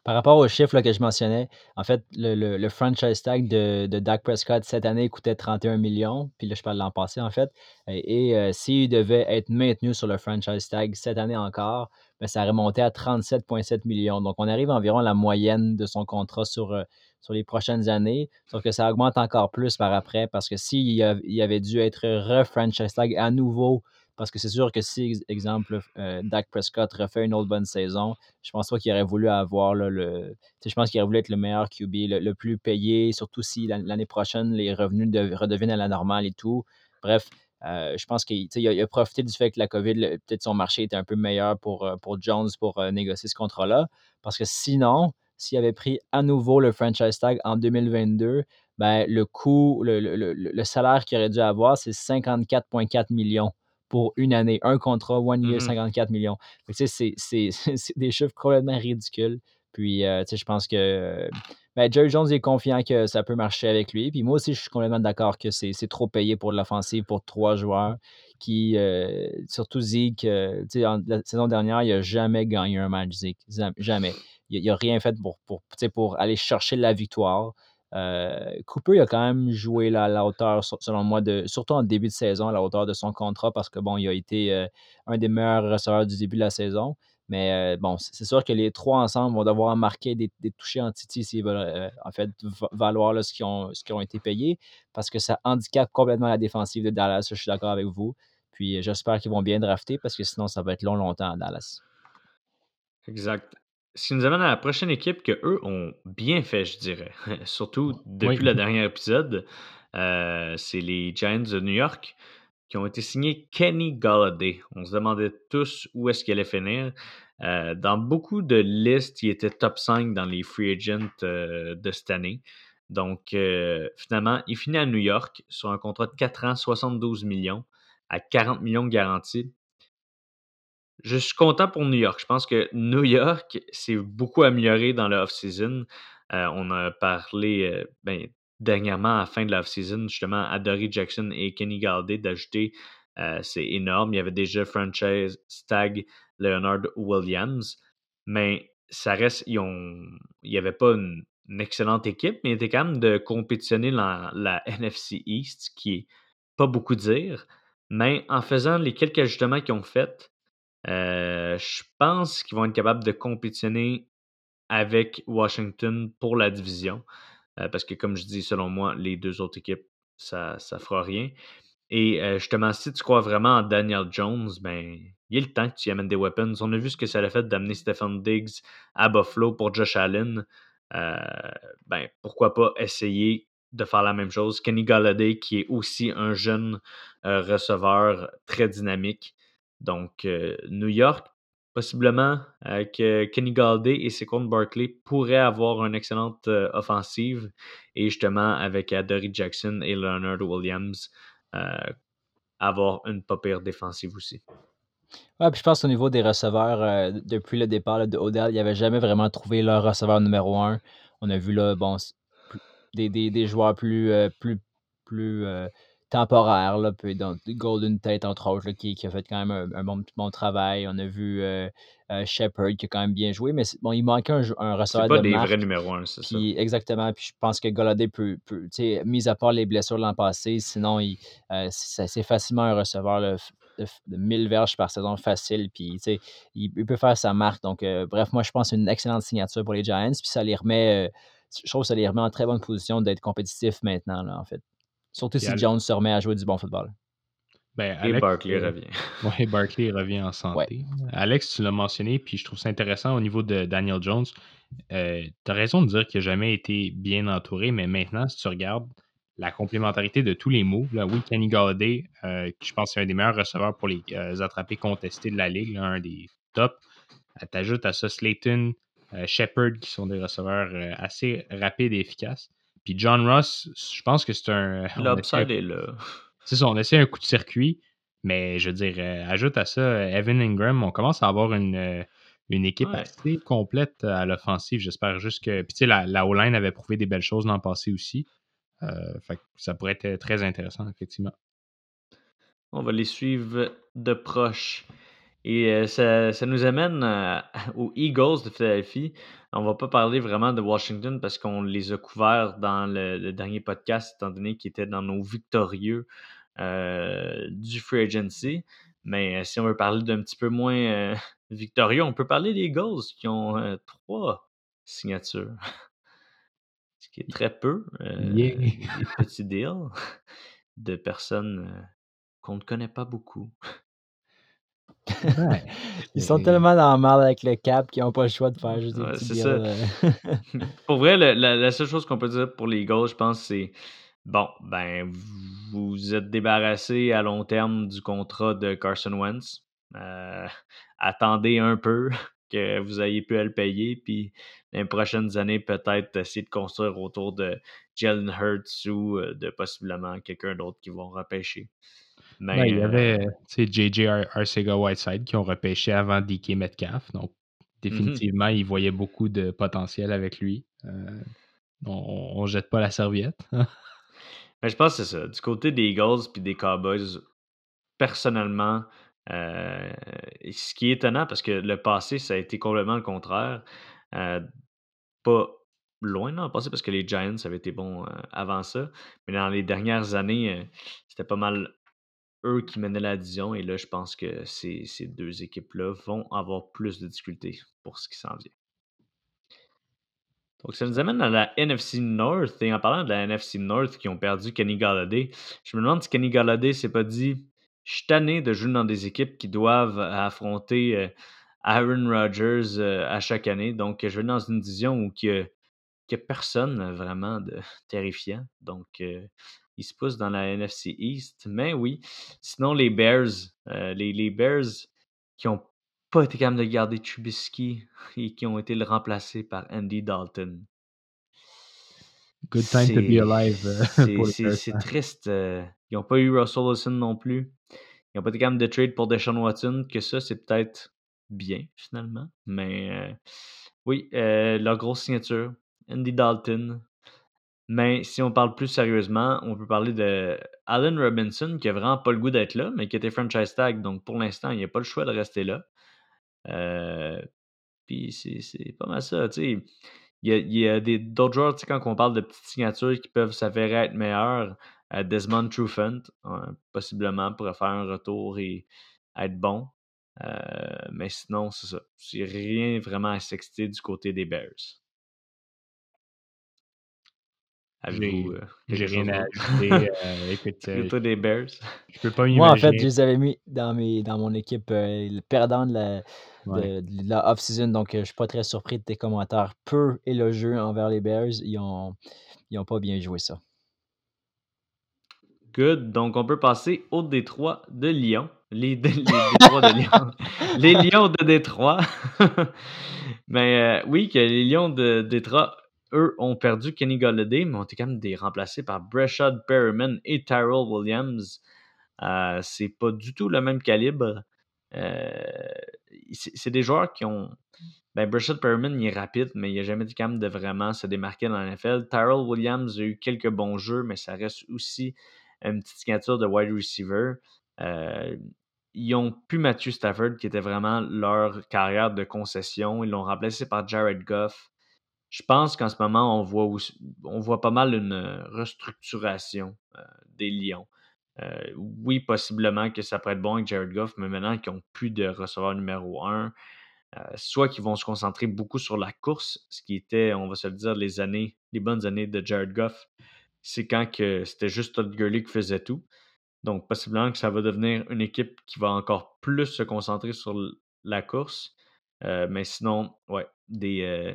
Par rapport aux chiffres que je mentionnais, en fait, le, franchise tag de, de, Dak Prescott cette année coûtait 31 millions. Puis là, je parle de l'an passé, en fait. Et, euh, s'il devait être maintenu sur le franchise tag cette année encore, ben, ça remontait à 37,7 millions. Donc, on arrive environ à la moyenne de son contrat sur, euh, sur les prochaines années. Sauf que ça augmente encore plus par après parce que s'il avait dû être re-franchise à nouveau parce que c'est sûr que si, exemple, euh, Dak Prescott refait une autre bonne saison, je pense pas qu'il aurait voulu avoir le. Je pense qu'il aurait voulu être le meilleur QB, le, plus payé, surtout si l'année prochaine, les revenus redeviennent à la normale et tout. Bref, euh, je pense qu'il a, a, profité du fait que la COVID, peut-être son marché était un peu meilleur pour, euh, pour Jones pour négocier ce contrat-là. Parce que sinon, s'il avait pris à nouveau le franchise tag en 2022, ben, le coût, le, le salaire qu'il aurait dû avoir, c'est 54,4 millions pour une année. Un contrat, one year, 54 mmh millions. C'est des chiffres complètement ridicules. Puis, euh, je pense que ben, Jerry Jones est confiant que ça peut marcher avec lui. Puis moi aussi, je suis complètement d'accord que c'est trop payé pour l'offensive pour trois joueurs qui, euh, surtout Zeke, euh, la saison dernière, il n'a jamais gagné un match, Zeke. Jamais. Il n'a rien fait pour, aller chercher la victoire. Euh, Cooper il a quand même joué à la hauteur, selon moi, surtout en début de saison, à la hauteur de son contrat, parce que bon, il a été un des meilleurs receveurs du début de la saison. Mais euh, bon, c'est sûr que les trois ensemble vont devoir marquer des, des touchés en Titi s'ils veulent en fait valoir ce, qu'ils ont, ont été payés, parce que ça handicape complètement la défensive de Dallas. Je suis d'accord avec vous. Puis j'espère qu'ils vont bien drafter, parce que sinon, ça va être long, longtemps à Dallas. Exact. Ce qui nous amène à la prochaine équipe que eux ont bien fait, je dirais. Surtout depuis le dernier épisode. Euh, c'est les Giants de New York qui ont été signés Kenny Galladay. On se demandait tous où est-ce qu'il allait finir. Euh, dans beaucoup de listes, il était top 5 dans les free agents euh, de cette année. Donc, finalement, il finit à New York sur un contrat de 4 ans, 72 millions, à 40 millions garantis je suis content pour New York. Je pense que New York s'est beaucoup amélioré dans le off-season. on a parlé ben, dernièrement, à la fin de la season justement, à Dory Jackson et Kenny Galladay d'ajouter. c'est énorme. Il y avait déjà franchise Stag, Leonard Williams. Mais ça reste. Ils ont, il n'y avait pas une, excellente équipe, mais il était quand même de compétitionner dans la NFC East, qui est pas beaucoup dire. Mais en faisant les quelques ajustements qu'ils ont fait, je pense qu'ils vont être capables de compétitionner avec Washington pour la division. Parce que, comme je dis, selon moi, les deux autres équipes, ça ne fera rien. Et justement, si tu crois vraiment en Daniel Jones, ben, il est le temps que tu y amènes des weapons. On a vu ce que ça a fait d'amener Stephen Diggs à Buffalo pour Josh Allen. ben, pourquoi pas essayer de faire la même chose. Kenny Galladay, qui est aussi un jeune receveur très dynamique. Donc, New York, possiblement, avec Kenny Galladay et Saquon Barkley, pourraient avoir une excellente offensive. Et justement, avec Adoree Jackson et Leonard Williams, euh, avoir une pas pire défensive aussi. Ouais, puis je pense au niveau des receveurs, euh, depuis le départ de Odell, il n'y avait jamais vraiment trouvé leur receveur numéro un. On a vu là, bon, des, des, joueurs plus, euh, plus, plus temporaires, là, puis Golden Tate, entre autres, qui, qui, a fait quand même un, bon, bon, travail. On a vu euh, Shepard qui a quand même bien joué, mais bon, il manquait un, un receveur de pas des vrais numéros 1, c'est ça. Exactement, puis je pense que Golladay peut, peut mis à part les blessures l'an passé, sinon il, euh, c'est facilement un receveur de, 1000 verges par saison facile, puis il, il, peut faire sa marque. Donc, euh, bref, moi je pense que c'est une excellente signature pour les Giants, puis ça les remet, je trouve que ça les remet en très bonne position d'être compétitifs maintenant, là, en fait. Surtout si Jones se remet à jouer du bon football. Ben, et Barkley euh, revient. Oui, Barkley revient en santé. Alex, tu l'as mentionné, puis je trouve ça intéressant au niveau de Daniel Jones. Euh, tu as raison de dire qu'il n'a jamais été bien entouré, mais maintenant, si tu regardes la complémentarité de tous les moves, là, oui, Kenny Galladay, euh, je pense que c'est un des meilleurs receveurs pour les attrapés contestés de la ligue, un des tops. Tu ajoutes à ça Slayton, Shepard, qui sont des receveurs assez rapides et efficaces. Puis John Ross, je pense que c'est un. L'upside est là c'est ça, on essaie un coup de circuit, mais je veux dire, euh, ajoute à ça euh, Evan Ingram, on commence à avoir une, euh, une équipe assez complète à l'offensive. J'espère juste que. Puis tu sais, la, la O-line avait prouvé des belles choses l'an passé aussi. fait ça pourrait être très intéressant, effectivement. On va les suivre de proche. Et ça, ça, nous amène aux Eagles de Philadelphie. On va pas parler vraiment de Washington parce qu'on les a couverts dans le, le dernier podcast, étant donné qu'ils étaient dans nos victorieux euh, du free agency. Mais euh, si on veut parler d'un petit peu moins euh, victorieux, on peut parler des Eagles qui ont trois signatures. Ce qui est très peu. Des petits deals de personnes qu'on ne connaît pas beaucoup. Ils sont tellement dans le mal avec le cap qu'ils n'ont pas le choix de faire juste des petits deals. pour vrai, la, seule chose qu'on peut dire pour les Eagles, je pense, c'est Bon, ben, vous êtes débarrassé à long terme du contrat de Carson Wentz. Euh, attendez un peu que vous ayez pu le payer, puis les prochaines années, peut-être essayer de construire autour de Jalen Hurts ou euh, de possiblement quelqu'un d'autre qui vont repêcher. Ben, il y euh, avait JJ Arcega Whiteside qui ont repêché avant DK Metcalf. Donc, mmh définitivement, ils voyaient beaucoup de potentiel avec lui. on ne jette pas la serviette. Mais je pense que c'est ça. Du côté des Eagles puis des Cowboys, personnellement, euh, ce qui est étonnant, parce que le passé, ça a été complètement le contraire. Euh, pas loin dans le passé, parce que les Giants avaient été bons euh, avant ça. Mais dans les dernières années, c'était pas mal eux qui menaient la division. Et là, je pense que ces, ces deux équipes-là vont avoir plus de difficultés pour ce qui s'en vient. Donc, ça nous amène à la NFC North. Et en parlant de la NFC North qui ont perdu Kenny Galladay, je me demande si Kenny Galladay s'est pas dit Je suis tanné de jouer dans des équipes qui doivent affronter euh, Aaron Rodgers euh, à chaque année. Donc, je vais dans une division où il n'y a, personne vraiment de terrifiant. Donc, euh, il se pousse dans la NFC East. Mais oui, sinon, les Bears, les, les Bears qui ont pas été capable de garder Trubisky et qui ont été le remplacés par Andy Dalton. Good time to be alive. Euh, c'est triste. Euh, ils n'ont pas eu Russell Wilson non plus. Ils n'ont pas été capables de trade pour Deshaun Watson, que ça, c'est peut-être bien, finalement. Mais euh, oui, leur grosse signature, Andy Dalton. Mais si on parle plus sérieusement, on peut parler de Allen Robinson, qui a vraiment pas le goût d'être là, mais qui était franchise tag. Donc pour l'instant, il n'y a pas le choix de rester là. Euh, puis c'est pas mal ça. Il y a, il y a d'autres joueurs, quand on parle de petites signatures qui peuvent s'avérer être meilleures, euh, Desmond Trufant, hein, possiblement, pourrait faire un retour et être bon. Euh, mais sinon, c'est ça. C'est rien vraiment à s'exciter du côté des Bears. J'ai rien à ajouter. Euh, écoute, des Bears? Je peux pas Moi, en fait, je les avais mis dans, mes, dans mon équipe le perdant de la, de, la off-season, donc je suis pas très surpris de tes commentaires peu élogieux envers les Bears. Ils ont, ils ont pas bien joué ça. Good. Donc, on peut passer au Détroit de Lyon. Les, les Détroits de Lyon. les Lions de Détroit. Mais euh, oui, que les Lions de Détroit, eux, ont perdu Kenny Golladay, mais ont été quand même des remplacés par Breshad Perriman et Tyrell Williams. Euh, c'est pas du tout le même calibre. Euh, c'est des joueurs qui ont. Ben, Breshad Perriman, il est rapide, mais il n'a jamais été capable de vraiment se démarquer dans la NFL. Tyrell Williams a eu quelques bons jeux, mais ça reste aussi une petite signature de wide receiver. Euh, ils ont pu Matthew Stafford, qui était vraiment leur carrière de concession. Ils l'ont remplacé par Jared Goff. Je pense qu'en ce moment, on voit, on voit pas mal une restructuration euh, des Lions. Euh, oui, possiblement que ça pourrait être bon avec Jared Goff, mais maintenant qu'ils n'ont plus de receveur numéro un, soit qu'ils vont se concentrer beaucoup sur la course, ce qui était, on va se le dire, les années, les bonnes années de Jared Goff c'est quand que c'était juste Todd Gurley qui faisait tout. Donc, possiblement que ça va devenir une équipe qui va encore plus se concentrer sur la course. Euh, mais sinon, ouais, des euh,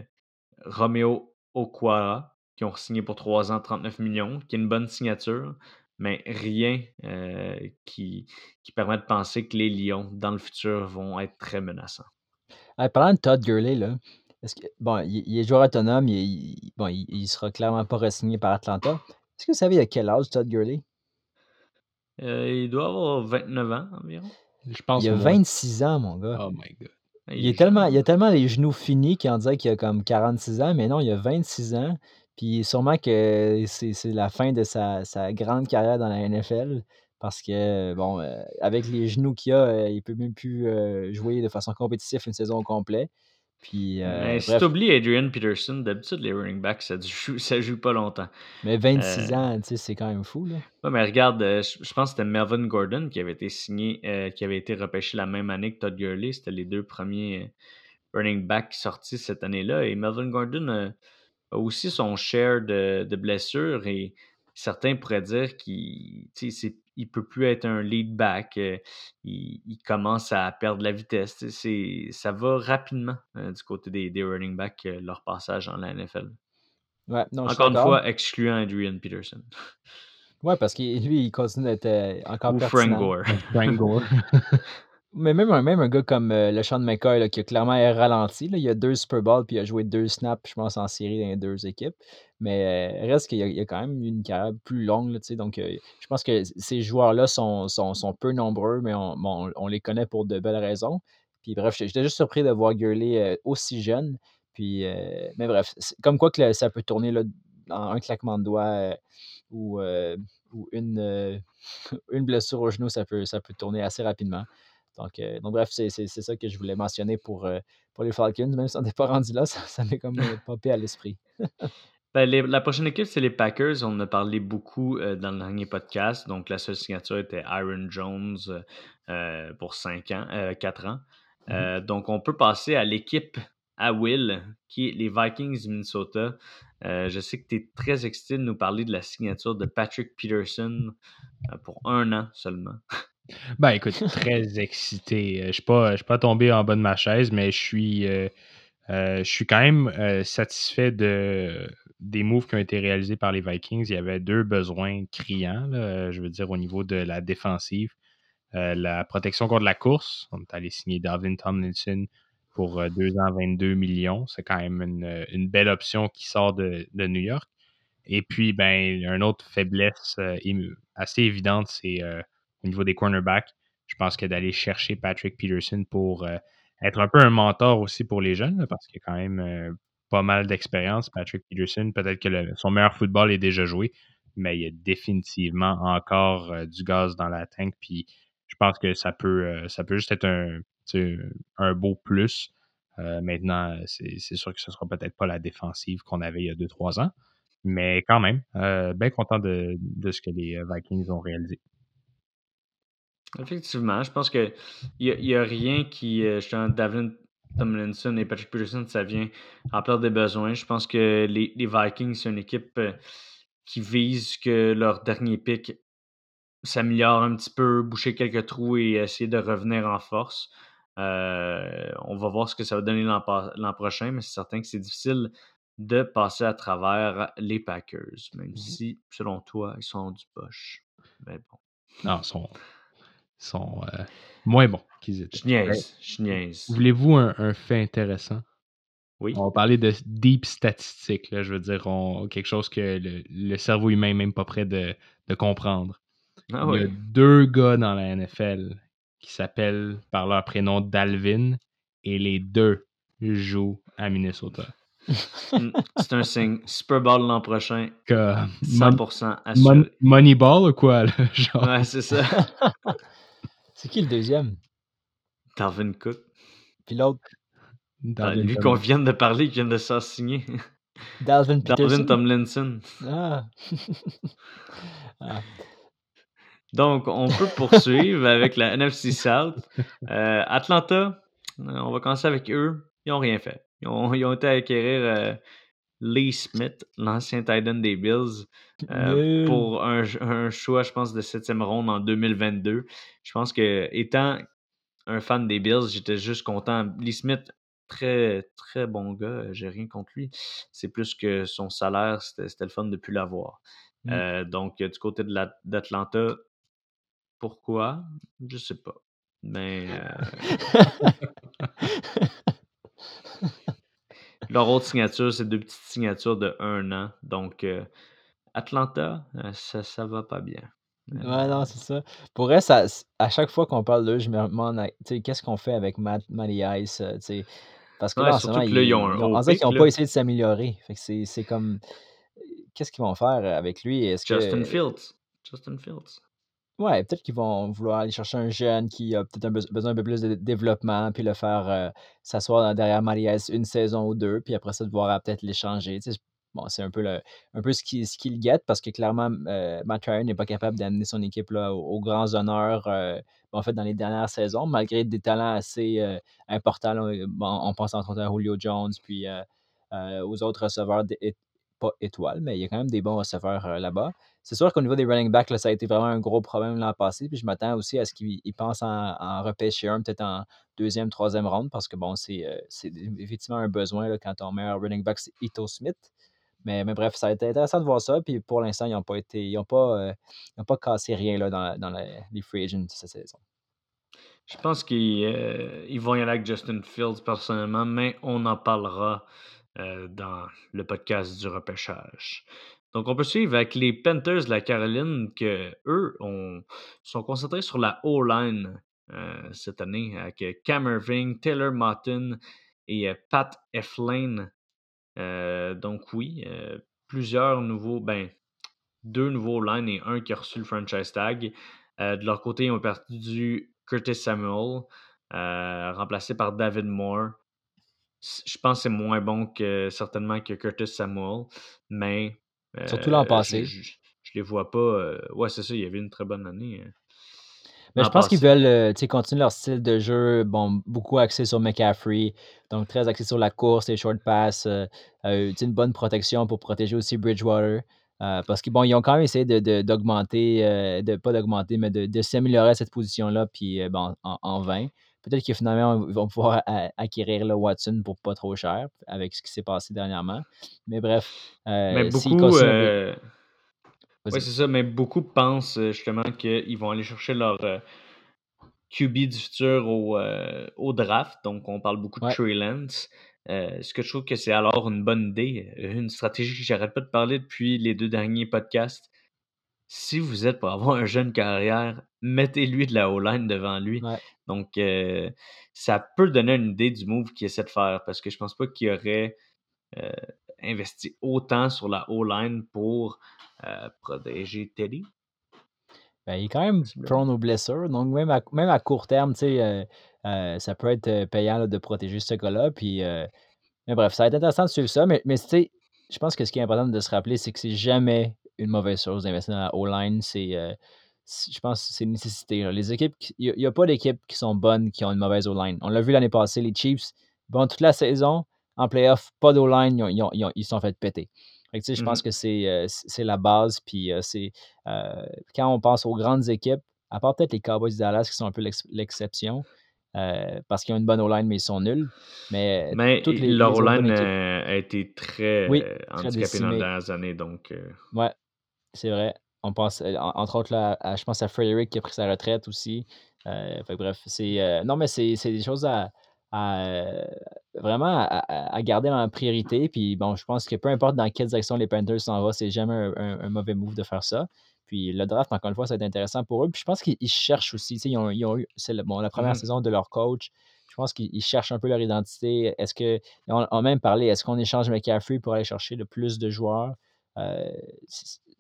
Romeo Okwara qui ont signé pour 3 ans 39 millions, qui est une bonne signature, mais rien euh, qui, qui permet de penser que les Lions, dans le futur, vont être très menaçants. parlant de Todd Gurley, là, que, bon, il, est joueur autonome, il, bon, il, sera clairement pas re-signé par Atlanta. Est-ce que vous savez à quel âge Todd Gurley? Euh, il doit avoir 29 ans environ. Je pense il a 26 ans, mon gars. Oh my god. Il, est tellement, il a tellement les genoux finis qu'il en dirait qu'il a comme 46 ans, mais non, il a 26 ans. Puis sûrement que c'est la fin de sa, sa, grande carrière dans la NFL. Parce que, bon, euh, avec les genoux qu'il a, euh, il peut même plus jouer de façon compétitive une saison complète. Puis, euh, si tu oublies Adrian Peterson, d'habitude, les running backs, ça joue, ça joue pas longtemps. Mais 26 euh, ans, c'est quand même fou. Là. Ouais, mais regarde, euh, je, pense que c'était Melvin Gordon qui avait été signé, qui avait été repêché la même année que Todd Gurley. C'était les deux premiers running backs sortis cette année-là. Et Melvin Gordon a aussi son share de, de blessures et certains pourraient dire qu'il ne peut plus être un lead back. Euh, il, commence à perdre la vitesse. ça va rapidement euh, du côté des, running backs, euh, leur passage en la NFL. encore une fois, excluant Adrian Peterson. Ouais, parce que lui, il continue d'être encore Ou Frank Gore. Frank Gore. Mais même un, même un gars comme euh, le Sean McCoy, qui a clairement ralenti, là, il a deux Super Bowls puis il a joué deux snaps, je pense, en série dans les deux équipes. Mais euh, reste qu'il y, a quand même une carrière plus longue. Là, donc, euh, je pense que ces joueurs-là sont, sont, sont, peu nombreux, mais on, on, les connaît pour de belles raisons. Puis bref, j'étais juste surpris de voir Gurley aussi jeune. Puis, mais bref, comme quoi que ça peut tourner là, en un claquement de doigts ou, ou une, une blessure au genou, ça peut, ça peut tourner assez rapidement. Donc, euh, donc bref, c'est ça que je voulais mentionner pour, euh, pour les Falcons. Même si on n'est pas rendu là, ça, m'est comme euh, popé à l'esprit. Ben, la prochaine équipe, c'est les Packers. On en a parlé beaucoup dans le dernier podcast. Donc, la seule signature était Aaron Jones pour 5 ans, 4 ans. Mm-hmm. donc, on peut passer à l'équipe à Will, qui est les Vikings du Minnesota. je sais que tu es très excité de nous parler de la signature de Patrick Peterson pour un an seulement. Ben écoute, très excité. Euh, je ne suis, pas, pas tombé en bas de ma chaise, mais je suis, euh, euh, je suis quand même satisfait de, des moves qui ont été réalisés par les Vikings. Il y avait deux besoins criants, je veux dire, au niveau de la défensive. la protection contre la course. On est allé signer Darwin Tomlinson pour deux ans, 22 millions. C'est quand même une, belle option qui sort de, de, New York. Et puis, ben, une autre faiblesse assez évidente, c'est au niveau des cornerbacks. Je pense que d'aller chercher Patrick Peterson pour euh, être un peu un mentor aussi pour les jeunes, parce qu'il y a quand même euh, pas mal d'expérience. Patrick Peterson, peut-être que son meilleur football est déjà joué, mais il y a définitivement encore euh, du gaz dans la tank. Puis je pense que ça peut, ça peut juste être un, un beau plus. Maintenant, c'est sûr que ce ne sera peut-être pas la défensive qu'on avait il y a 2-3 ans, mais quand même, bien content de, de, ce que les Vikings ont réalisé. Effectivement, je pense qu'il n'y a, rien qui. Justement, David Tomlinson et Patrick Peterson, ça vient remplir des besoins. Je pense que les, les Vikings, c'est une équipe qui vise que leur dernier pick s'améliore un petit peu, boucher quelques trous et essayer de revenir en force. Euh, on va voir ce que ça va donner l'an prochain, mais c'est certain que c'est difficile de passer à travers les Packers, même mmh si, selon toi, ils sont du poche. Mais bon. Non, ils sont, sont euh, moins bons qu'ils étaient. Je niaise, je niaise. Voulez-vous un, fait intéressant? Oui. On va parler de deep statistiques, là, je veux dire, quelque chose que le, cerveau humain n'est même pas prêt de, comprendre. Ah Il y a deux gars dans la NFL qui s'appellent par leur prénom Dalvin et les deux jouent à Minnesota. C'est un signe. Super Bowl l'an prochain. 100% assuré. Moneyball ou quoi? Là, genre? Ouais, c'est ça. c'est qui le deuxième? Dalvin Cook. Puis l'autre? Ben, lui qu'on vient de parler, qui vient de s'assigner. Dalvin Peterson. Tomlinson. Ah. ah. Donc, on peut poursuivre avec la NFC South. Euh, Atlanta, on va commencer avec eux. Ils n'ont rien fait. Ils ont, ils ont été acquérir euh, Lee Smith, l'ancien Titan des Bills, euh, pour un, un, choix, je pense, de septième ronde en 2022. Je pense que, étant un fan des Bills, j'étais juste content. Lee Smith, très, très bon gars. J'ai rien contre lui. C'est plus que son salaire, c'était le fun de ne plus l'avoir. Mmh. donc, du côté d'Atlanta, pourquoi? Je sais pas. Mais. Euh leur autre signature, c'est deux petites signatures de un an. Donc, euh, Atlanta, euh, ça, ça va pas bien. Ouais, non, c'est ça. Pour vrai, ça, à chaque fois qu'on parle d'eux, je me demande, qu'est-ce qu'on fait avec Matt, Matty Ice, Parce que là, en ce moment, ils, ont, n'ont pas essayé de s'améliorer. c'est comme, qu'est-ce qu'ils vont faire avec lui? Justin Fields. Justin Fields. Ouais, peut-être qu'ils vont vouloir aller chercher un jeune qui a peut-être un besoin un peu plus de développement, puis le faire euh, s'asseoir derrière Marias une saison ou deux, puis après ça, devoir peut-être l'échanger. bon, c'est un peu, un peu ce qu'il ce parce que clairement, euh, Matt Ryan n'est pas capable d'amener son équipe là, aux, grands honneurs, euh, en fait, dans les dernières saisons, malgré des talents assez importants. on pense entre autres à Julio Jones, puis aux autres receveurs, pas étoiles, mais il y a quand même des bons receveurs là-bas. C'est sûr qu'au niveau des running backs, ça a été vraiment un gros problème l'an passé. Puis je m'attends aussi à ce qu'ils pensent en, en repêcher un, peut-être en deuxième, troisième ronde, parce que bon, c'est euh, effectivement un besoin là, quand ton meilleur running back, c'est Ito Smith. Mais, mais, bref, ça a été intéressant de voir ça. Puis pour l'instant, ils n'ont pas été. Ils n'ont pas, euh, pas cassé rien là, dans, dans les free agents cette saison. Je pense qu'ils euh, vont y aller avec Justin Fields personnellement, mais on en parlera dans le podcast du repêchage. Donc, on peut suivre avec les Panthers de la Caroline que eux sont concentrés sur la O-line euh, cette année avec Cam Irving, Taylor Motton et euh, Pat Eflin. Euh, donc, oui, plusieurs nouveaux, ben, deux nouveaux lines et un qui a reçu le franchise tag. de leur côté, ils ont perdu Curtis Samuel, remplacé par David Moore. Je pense que c'est moins bon que certainement que Curtis Samuel, mais Surtout l'an euh, passé. Je, je, les vois pas. Euh, ouais, c'est ça, il y avait une très bonne année. Hein, mais je pense qu'ils veulent euh, continuer leur style de jeu, bon, beaucoup axé sur McCaffrey, donc très axé sur la course, les short passes, une bonne protection pour protéger aussi Bridgewater. parce qu'ils bon, ils ont quand même essayé d'augmenter, de, de, pas d'augmenter, mais de, de s'améliorer à cette position-là, puis bon, en, en, vain. Peut-être que finalement, ils vont pouvoir acquérir le Watson pour pas trop cher avec ce qui s'est passé dernièrement. Mais bref, euh, mais beaucoup, euh, c'est ça, mais beaucoup pensent euh, justement qu'ils vont aller chercher leur QB du futur au, au, draft. Donc, on parle beaucoup de Trey Lance. ce que je trouve que c'est alors une bonne idée, une stratégie que j'arrête pas de parler depuis les deux derniers podcasts si vous êtes pour avoir un jeune carrière, mettez-lui de la O-line devant lui. Donc, euh, ça peut donner une idée du move qu'il essaie de faire parce que je pense pas qu'il aurait investi autant sur la O-line pour protéger Teddy? Ben, il est quand même prone aux blessures. Donc, même à, même à court terme, euh, euh, ça peut être euh, payant de protéger ce gars-là. Puis, mais bref, ça va être intéressant de suivre ça. Mais, mais je pense que ce qui est important de se rappeler, c'est que c'est jamais une mauvaise chose d'investir dans la O-line. C'est, je pense que c'est une nécessité. Les équipes, il n'y a, pas d'équipes qui sont bonnes qui ont une mauvaise O-line. On l'a vu l'année passée, les Chiefs, bon, toute la saison, en playoff, pas d'O-line, ils, sont fait péter je pense mmh que c'est la base. Puis c'est quand on pense aux grandes équipes, à part peut-être les Cowboys de Dallas qui sont un peu l'exception, parce qu'ils ont une bonne O-line, mais ils sont nuls. Mais, toutes les, leur O-line a été très oui, handicapée dans les dernières années. Donc, Ouais, c'est vrai. On pense, entre autres, là, je pense à Frederick qui a pris sa retraite aussi. bref, c'est. non, mais c'est des choses à, à vraiment à, garder en priorité. Puis bon, je pense que peu importe dans quelle direction les Panthers s'en vont, c'est jamais un, mauvais move de faire ça. Puis le draft, encore une fois, ça va être intéressant pour eux. Puis je pense qu'ils cherchent aussi, ils ont, ils ont eu, c'est bon, la première mmh saison de leur coach. Je pense qu'ils cherchent un peu leur identité. Est-ce que, on a même parlé, est-ce qu'on échange McCaffrey pour aller chercher le plus de joueurs? Euh,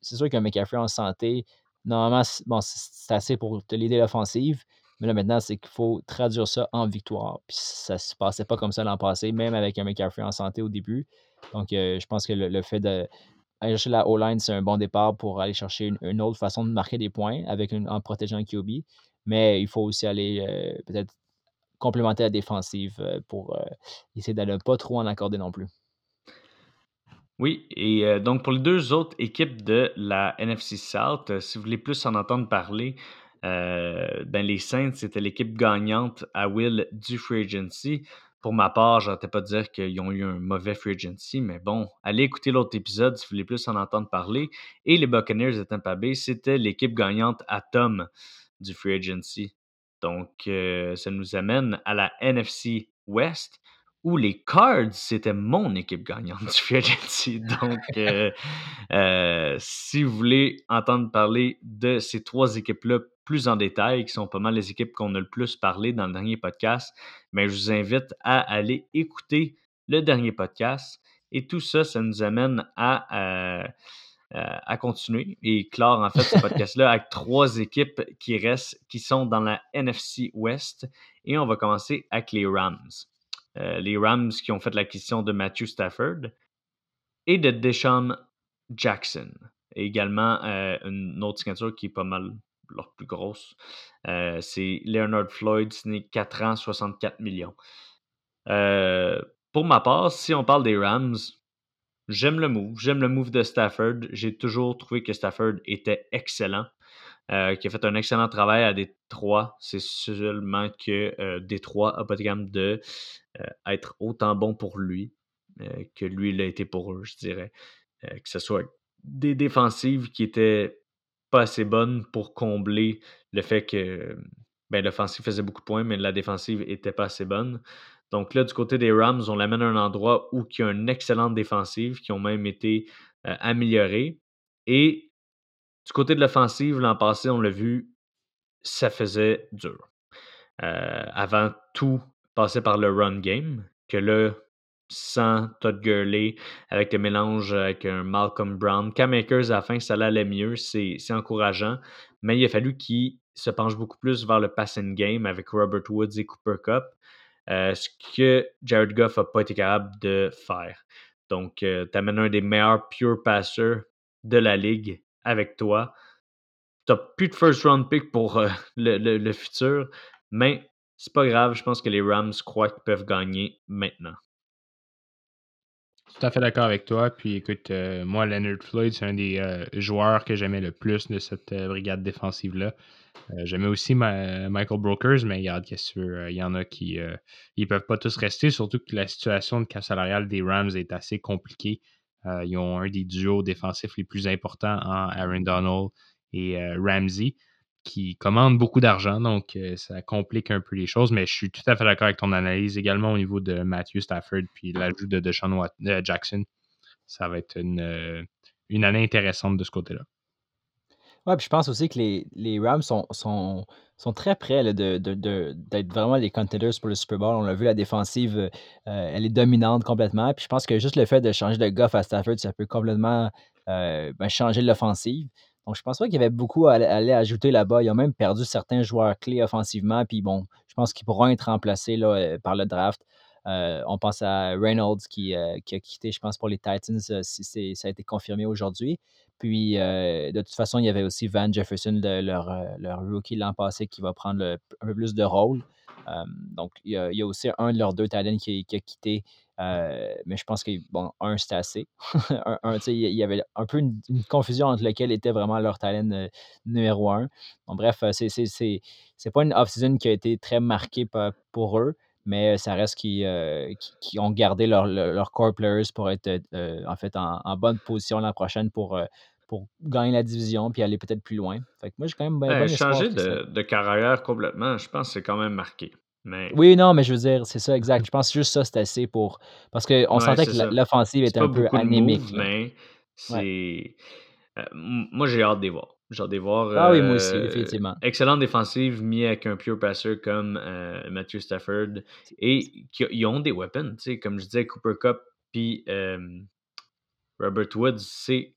c'est sûr qu'un McCaffrey en santé, normalement, bon, c'est assez pour te l'aider l'offensive. Mais là, maintenant, c'est qu'il faut traduire ça en victoire. Puis ça ne se passait pas comme ça l'an passé, même avec un McCaffrey en santé au début. Donc, euh, je pense que le, fait de chercher la O-line, c'est un bon départ pour aller chercher une, autre façon de marquer des points avec en protégeant QB. Mais il faut aussi aller euh, peut-être complémenter la défensive euh, pour essayer d'aller pas trop en accorder non plus. Oui, et donc pour les deux autres équipes de la NFC South, si vous voulez plus en entendre parler, euh, ben les Saints, c'était l'équipe gagnante à Will du Free Agency. Pour ma part, je n'arrêtais pas dire qu'ils ont eu un mauvais Free Agency, mais bon, allez écouter l'autre épisode si vous voulez plus en entendre parler. Et les Buccaneers de Tampa Bay, c'était l'équipe gagnante à Tom du Free Agency. Donc, euh, ça nous amène à la NFC West, où les Cards, c'était mon équipe gagnante du Agency. Donc, euh, si vous voulez entendre parler de ces trois équipes-là plus en détail, qui sont pas mal les équipes qu'on a le plus parlé dans le dernier podcast, mais je vous invite à aller écouter le dernier podcast. Et tout ça, ça nous amène à, euh, à continuer et clore en fait ce podcast-là avec trois équipes qui restent, qui sont dans la NFC West. Et on va commencer avec les Rams. Euh, les Rams qui ont fait l'acquisition de Matthew Stafford et de Deshaun Jackson. Et également euh, une autre signature qui est pas mal leur plus grosse. Euh, c'est Leonard Floyd, signé 4 ans, 64 millions. Pour ma part, si on parle des Rams, j'aime le move. J'aime le move de Stafford. J'ai toujours trouvé que Stafford était excellent. Qui a fait un excellent travail à Détroit. C'est seulement que Détroit n'a pas de gamme de être autant bon pour lui que lui l'a été pour eux, je dirais. que ce soit des défensives qui étaient pas assez bonne pour combler le fait que ben, l'offensive faisait beaucoup de points, mais la défensive était pas assez bonne. Donc là, du côté des Rams, on l'amène à un endroit où il y a une excellente défensive, qui ont même été euh, améliorées. Et du côté de l'offensive, l'an passé, on l'a vu, ça faisait dur. Euh, avant tout, passer par le run game, que là, sans Todd Gurley, avec le mélange avec un Malcolm Brown. Cam Akers, à la fin, ça allait mieux, c'est encourageant, mais il a fallu qu'il se penche beaucoup plus vers le passing game avec Robert Woods et Cooper Cup, euh, ce que Jared Goff n'a pas été capable de faire. Donc, euh, tu amènes un des meilleurs pure passers de la ligue avec toi. Tu n'as plus de first round pick pour euh, le futur, mais c'est pas grave, je pense que les Rams croient qu'ils peuvent gagner maintenant. Tout à fait d'accord avec toi. Puis écoute, euh, moi, Leonard Floyd, c'est un des euh, joueurs que j'aimais le plus de cette euh, brigade défensive-là. j'aimais aussi Michael Brokers, mais regarde, qu'est-ce que il y en a qui ils peuvent pas tous rester, surtout que la situation de cap salarial des Rams est assez compliquée. ils ont un des duos défensifs les plus importants en Aaron Donald et Ramsey qui commande beaucoup d'argent, donc euh, ça complique un peu les choses, mais je suis tout à fait d'accord avec ton analyse également au niveau de Matthew Stafford puis l'ajout de Deshaun euh, Jackson. Ça va être une, euh, une année intéressante de ce côté-là. Ouais, puis je pense aussi que les, les Rams sont, sont, sont très près là, de, de- de- d'être vraiment les contenders pour le Super Bowl. On l'a vu, la défensive, euh, euh, elle est dominante complètement. Puis je pense que juste le fait de changer de Goff à Stafford, ça peut complètement euh, ben, changer l'offensive. Donc je pense pas qu'il y avait beaucoup à, aller ajouter là-bas. Ils ont même perdu certains joueurs clés offensivement. Puis bon, je pense qu'ils pourront être remplacés là, euh, par le draft. Euh, on pense à Reynolds qui, euh, qui a quitté, je pense, pour les Titans. si ça a été confirmé aujourd'hui. Puis, de toute façon, il y avait aussi Van Jefferson, leur, leur rookie l'an passé, qui va prendre un peu plus de rôle. Donc, il y, a, aussi un de leurs deux qui, qui a quitté. Euh, mais je pense que, bon, un, c'était assez. un, il y avait un peu une, une confusion entre lequel était vraiment leur talent euh, numéro un. Bon, bref, euh, c'est, c'est, c'est, c'est pas une off-season qui a été très marquée pour eux, mais ça reste qu'ils euh, qui, qui ont gardé leurs leur, leur core players pour être en fait en, en bonne position l'an prochaine pour, pour gagner la division puis aller peut-être plus loin. Fait que moi, j'ai quand même ben, bon espoir changer de, de carrière complètement, je pense que c'est quand même marqué. Mais Oui, non, mais je veux dire, c'est ça, exact. Je pense que juste ça, c'est assez pour. Parce qu'on Ouais, sentait que l'offensive était un peu anémique. moves, mais c'est. euh, moi, j'ai hâte de les voir. J'ai hâte de les voir. Ah oui, moi aussi, euh, définitivement. Excellente défensive, mis avec un pure passer comme euh, Matthew Stafford. Et ils ont des weapons, tu sais, comme je disais, Cooper Cup puis euh, Robert Woods, c'est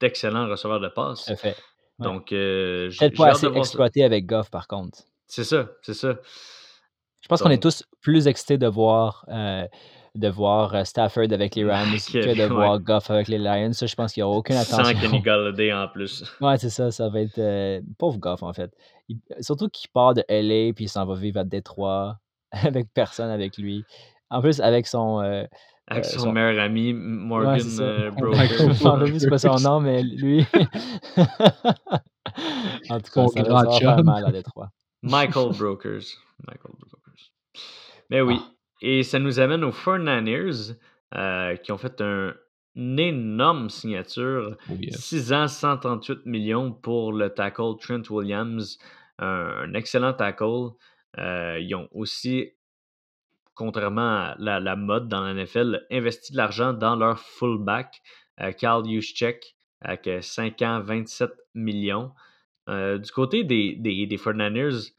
d'excellents receveurs de passes. Tout à fait. Ouais. Donc, euh, Peut-être pas assez ça. exploité avec Goff, par contre. C'est ça, c'est ça. Je pense qu'on est tous plus excités de voir, euh, de voir euh, Stafford avec les Rams Que- que de ouais. voir Goff avec les Lions. Ça, je pense qu'il n'y aura aucune Sans attention. Kenny Galladay en plus. Ouais, c'est ça, ça va être. euh, pauvre Goff, en fait. Il- surtout qu'il part de LA puis il s'en va vivre à Détroit avec personne avec lui. En plus, avec son. euh, Avec Euh, son, son- meilleur ami, Morgan Ouais, euh, Broker. C'est pas son nom, mais lui. en tout cas, Son ça va, faire mal à Détroit. Michael Brokers. Michael Brokers. Mais oui. Ah. Et ça nous amène aux 49ers euh, qui ont fait un- une énorme signature. Oh, yes. 6 ans, 138 millions pour le tackle Trent Williams. Un, un excellent tackle. Euh, ils ont aussi, contrairement à la, la mode dans la NFL, investi de l'argent dans leur fullback, euh, Carl Juszczyk, avec euh, 5 ans, 27 millions. Euh, du côté des, des, des 49ers,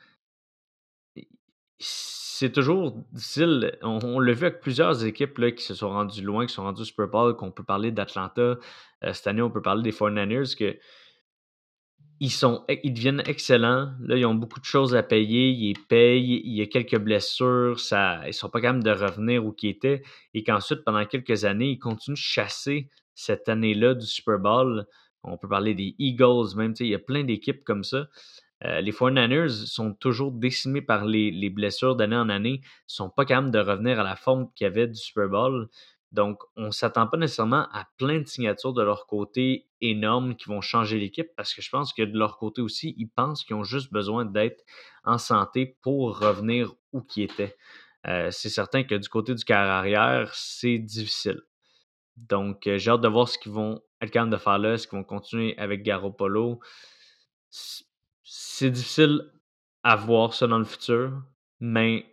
c'est toujours difficile. On, l'a vu avec plusieurs équipes là, qui se sont rendues loin, qui sont rendues au Super Bowl, qu'on peut parler d'Atlanta. Euh, cette année, on peut parler des 49ers que ils, sont, ils deviennent excellents. Là, ils ont beaucoup de choses à payer. Ils payent. Il y a quelques blessures. Ça, ils ne sont pas capables de revenir où ils étaient. Et qu'ensuite, pendant quelques années, ils continuent de chasser cette année-là du Super Bowl. On peut parler des Eagles, même. Il y a plein d'équipes comme ça. Euh, les 49ers sont toujours décimés par les, les blessures d'année en année. Ils sont pas capables de revenir à la forme qu'il y avait du Super Bowl. Donc, on ne s'attend pas nécessairement à plein de signatures de leur côté énormes qui vont changer l'équipe parce que je pense que de leur côté aussi, ils pensent qu'ils ont juste besoin d'être en santé pour revenir où qu'ils étaient. Euh, c'est certain que du côté du carrière arrière, c'est difficile. Donc, euh, j'ai hâte de voir ce qu'ils vont être capables de faire là, est-ce qu'ils vont continuer avec Garoppolo. C'est difficile à voir ça dans le futur, mais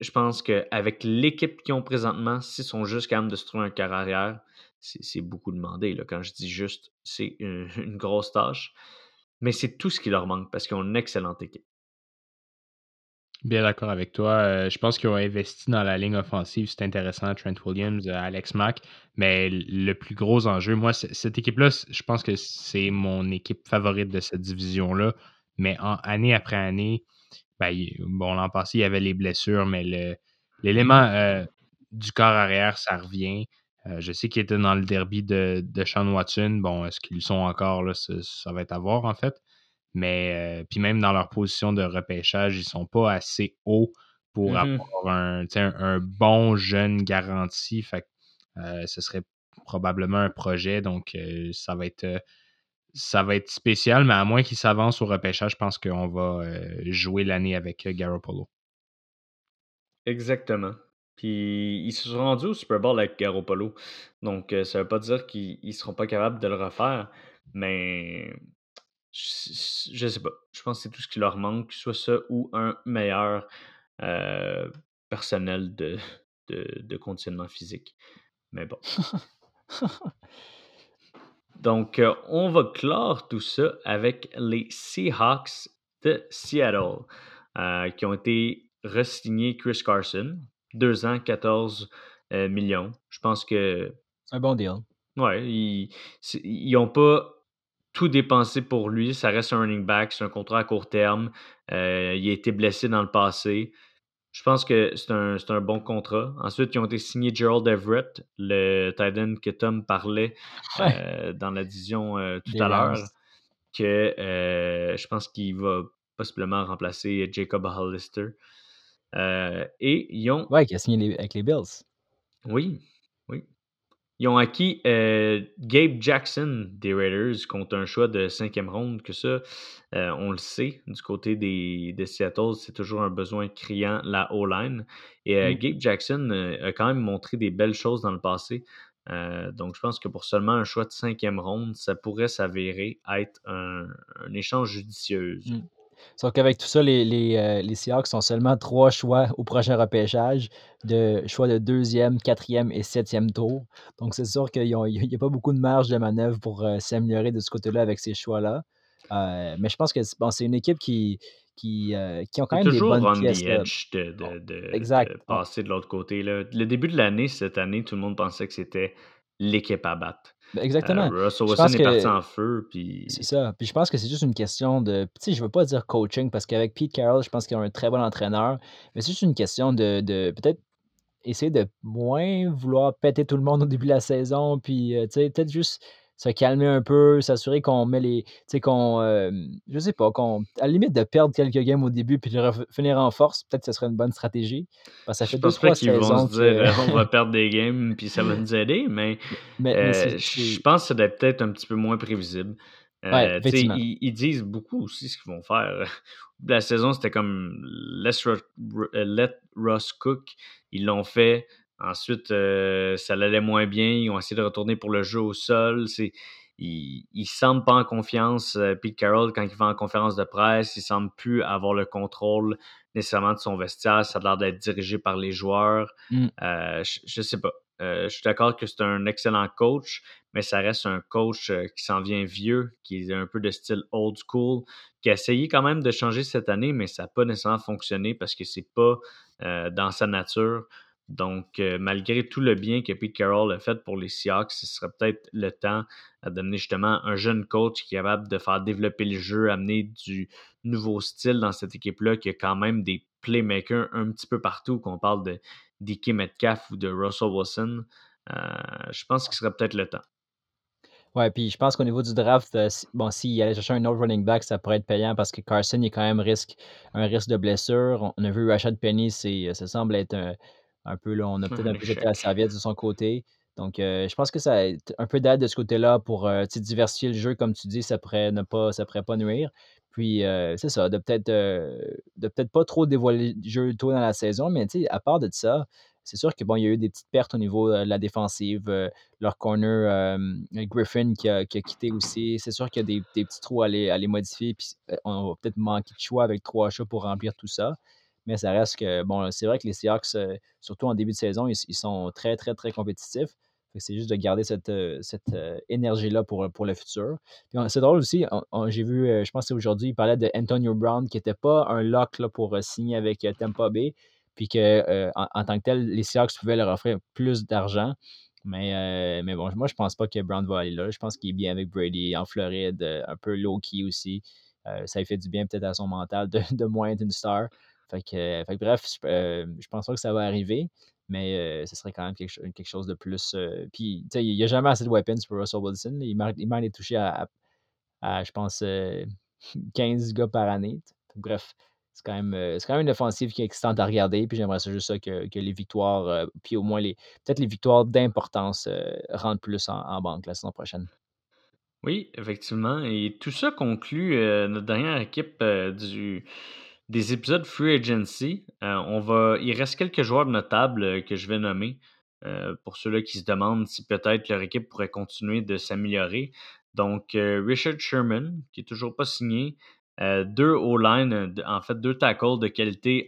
je pense qu'avec l'équipe qu'ils ont présentement, s'ils sont juste capables de se trouver un carrière arrière, c'est beaucoup demandé. Là. Quand je dis juste, c'est une, une, grosse tâche. Mais c'est tout ce qui leur manque parce qu'ils ont une excellente équipe. Bien d'accord avec toi. Euh, je pense qu'ils ont investi dans la ligne offensive. C'est intéressant, Trent Williams, euh, Alex Mack. Mais le plus gros enjeu, moi, cette équipe-là, je pense que c'est mon équipe favorite de cette division-là. Mais en, année après année, ben, bon, l'an passé, il y avait les blessures, mais l'élément euh, du corps arrière, ça revient. Euh, je sais qu'ils étaient dans le derby de, de Sean Watson. Bon, est-ce qu'ils sont encore là? Ça, va être à voir, en fait. Mais euh, puis même dans leur position de repêchage, ils sont pas assez hauts pour mm -hmm. avoir un, un, un, bon jeune garanti. Fait euh, ce serait probablement un projet. Donc, ça va être ça va être spécial, mais à moins qu'il s'avance au repêchage, je pense qu'on va euh, jouer l'année avec euh, Garoppolo. Exactement. Puis ils se sont rendus au Super Bowl avec Garoppolo. Donc euh, ça ne veut pas dire qu'ils ne seront pas capables de le refaire, mais je, je sais pas. Je pense que c'est tout ce qui leur manque, soit ça ou un meilleur euh, personnel de, de, de conditionnement physique. Mais bon. Donc, euh, on va clore tout ça avec les Seahawks de Seattle, euh, qui ont été re-signés Chris Carson, deux ans, 14 euh, millions. Je pense que. C'est un bon deal. Ouais, ils n'ont pas tout dépensé pour lui. Ça reste un running back, c'est un contrat à court terme. il a été blessé dans le passé. Je pense que c'est un, un, bon contrat. Ensuite, ils ont été signés Gerald Everett, le Titan que Tom parlait euh, dans la division euh, tout à l'heure, que euh, je pense qu'il va possiblement remplacer Jacob Hollister. et ils ont. Ouais, qui a signé avec les Bills. Oui, ils ont acquis euh, Gabe Jackson des Raiders contre un choix de cinquième ronde, que ça, euh, on le sait, du côté des, de Seattle, c'est toujours un besoin criant, la O-line. Et euh, mm. Gabe Jackson a quand même montré des belles choses dans le passé. donc, je pense que pour seulement un choix de cinquième ronde, ça pourrait s'avérer être un, échange judicieux. Mm. Sauf qu'avec tout ça, les, les, euh, les, Seahawks ont seulement trois choix au prochain repêchage, de choix de deuxième, quatrième et septième tour. Donc, c'est sûr qu'il n'y a, pas beaucoup de marge de manœuvre pour euh, s'améliorer de ce côté-là avec ces choix-là. Euh, mais je pense que bon, c'est une équipe qui, qui, qui ont quand même des bonnes pièces. de, de, de, passer de l'autre côté. Là. Le début de l'année, cette année, tout le monde pensait que c'était l'équipe à battre. Ben, exactement. Euh, Russell Wilson est parti en feu. Puis... C'est ça. Puis je pense que c'est juste une question de. Tu sais, je veux pas dire coaching parce qu'avec Pete Carroll, je pense qu'il a un très bon entraîneur. Mais c'est juste une question de, de peut-être essayer de moins vouloir péter tout le monde au début de la saison. Puis, euh, tu sais, peut-être juste se calmer un peu, s'assurer qu'on met les. Tu sais, qu'on. Euh, je sais pas, qu'on. À la limite de perdre quelques games au début puis de finir en force, peut-être que ce serait une bonne stratégie. Parce que ça fait je pense pas qu'ils vont se dire euh, on va perdre des games puis ça va nous aider, mais, euh, je pense que ça doit être peut-être un petit peu moins prévisible. Ouais, ils, ils, disent beaucoup aussi ce qu'ils vont faire. La saison, c'était comme let Ross cook. Ils l'ont fait. Ensuite, euh, ça allait moins bien. Ils ont essayé de retourner pour le jeu au sol. C'est, ils ne semblent pas en confiance. Euh, Pete Carroll, quand il va en conférence de presse, il ne semble plus avoir le contrôle nécessairement de son vestiaire. Ça a l'air d'être dirigé par les joueurs. Mm. Euh, je ne sais pas. je suis d'accord que c'est un excellent coach, mais ça reste un coach qui s'en vient vieux, qui est un peu de style old school, qui a essayé quand même de changer cette année, mais ça n'a pas nécessairement fonctionné parce que c'est pas dans sa nature. Donc, euh, malgré tout le bien que Pete Carroll a fait pour les Seahawks, ce serait peut-être le temps d'amener justement un jeune coach qui est capable de faire développer le jeu, amener du nouveau style dans cette équipe-là, qui a quand même des playmakers un petit peu partout, qu'on parle de Dickie Metcalf ou de Russell Wilson. Euh, je pense qu'il serait peut-être le temps. Ouais, puis je pense qu'au niveau du draft, euh, bon, s'il allait chercher un autre running back, ça pourrait être payant parce que Carson, il quand même risque, un risque de blessure. On a vu Rashad Penny, ça semble être un, un peu, là, on a peut-être un peu jeté la serviette de son côté. Donc, euh, je pense que ça a un peu d'aide de ce côté-là pour euh, diversifier le jeu, comme tu dis, ça pourrait ne pas, ça pourrait pas nuire. Puis, euh, c'est ça, de peut-être de peut-être pas trop dévoiler le jeu tôt dans la saison, mais à part de ça, c'est sûr que bon, il y a eu des petites pertes au niveau de la défensive. leur corner, Griffin qui a, quitté aussi. C'est sûr qu'il y a des, des, petits trous à les, à les modifier. Puis on va peut-être manquer de choix avec trois chats pour remplir tout ça. Mais ça reste que, bon, c'est vrai que les Seahawks, euh, surtout en début de saison, ils, sont très, très, très compétitifs. C'est juste de garder cette, euh, cette euh, énergie-là pour, pour le futur. C'est drôle aussi, j'ai vu, je pense que c'est aujourd'hui, il parlait de Antonio Brown qui n'était pas un lock là, pour signer avec Tampa Bay, puis que en, tant que tel, les Seahawks pouvaient leur offrir plus d'argent. Mais, mais bon, moi, je pense pas que Brown va aller là. Je pense qu'il est bien avec Brady en Floride, un peu low-key aussi. ça lui fait du bien peut-être à son mental de, de moins être une star. Fait que, bref, euh, je, pense pas que ça va arriver, mais euh, ce serait quand même quelque, chose de plus. Euh, puis, tu sais, il n'y a jamais assez de weapons pour Russell Wilson. Il m'a il touché à, je pense, 15 gars par année. Bref, c'est quand, même, quand même une offensive qui est excitante à regarder. Puis j'aimerais juste ça que, les victoires, puis au moins les peut-être les victoires d'importance rentrent plus en, banque la saison prochaine. Oui, effectivement. Et tout ça conclut notre dernière équipe du, des épisodes Free Agency. Euh, on va, il reste quelques joueurs notables euh, que je vais nommer euh, pour ceux-là qui se demandent si peut-être leur équipe pourrait continuer de s'améliorer. Donc, Richard Sherman, qui est toujours pas signé. deux O-line, en fait, deux tackles de qualité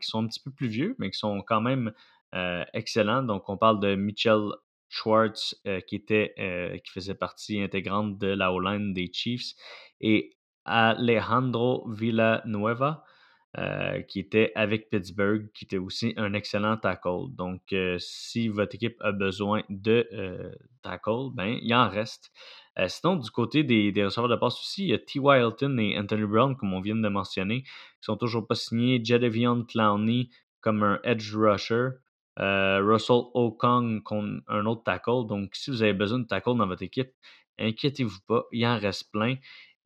qui sont un petit peu plus vieux, mais qui sont quand même excellents. Donc, on parle de Mitchell Schwartz, qui, était, qui faisait partie intégrante de la O-line des Chiefs, et Alejandro Villanueva, euh, qui était avec Pittsburgh, qui était aussi un excellent tackle. Donc, euh, si votre équipe a besoin de euh, tackle, ben, il en reste. sinon, du côté des, receveurs de passe aussi, il y a T.Y. Hilton et Anthony Brown, comme on vient de mentionner, qui sont toujours pas signés. Jadavion Clowney comme un edge rusher. Russell Okong comme un autre tackle. Donc, si vous avez besoin de tackle dans votre équipe, inquiétez-vous pas, il en reste plein.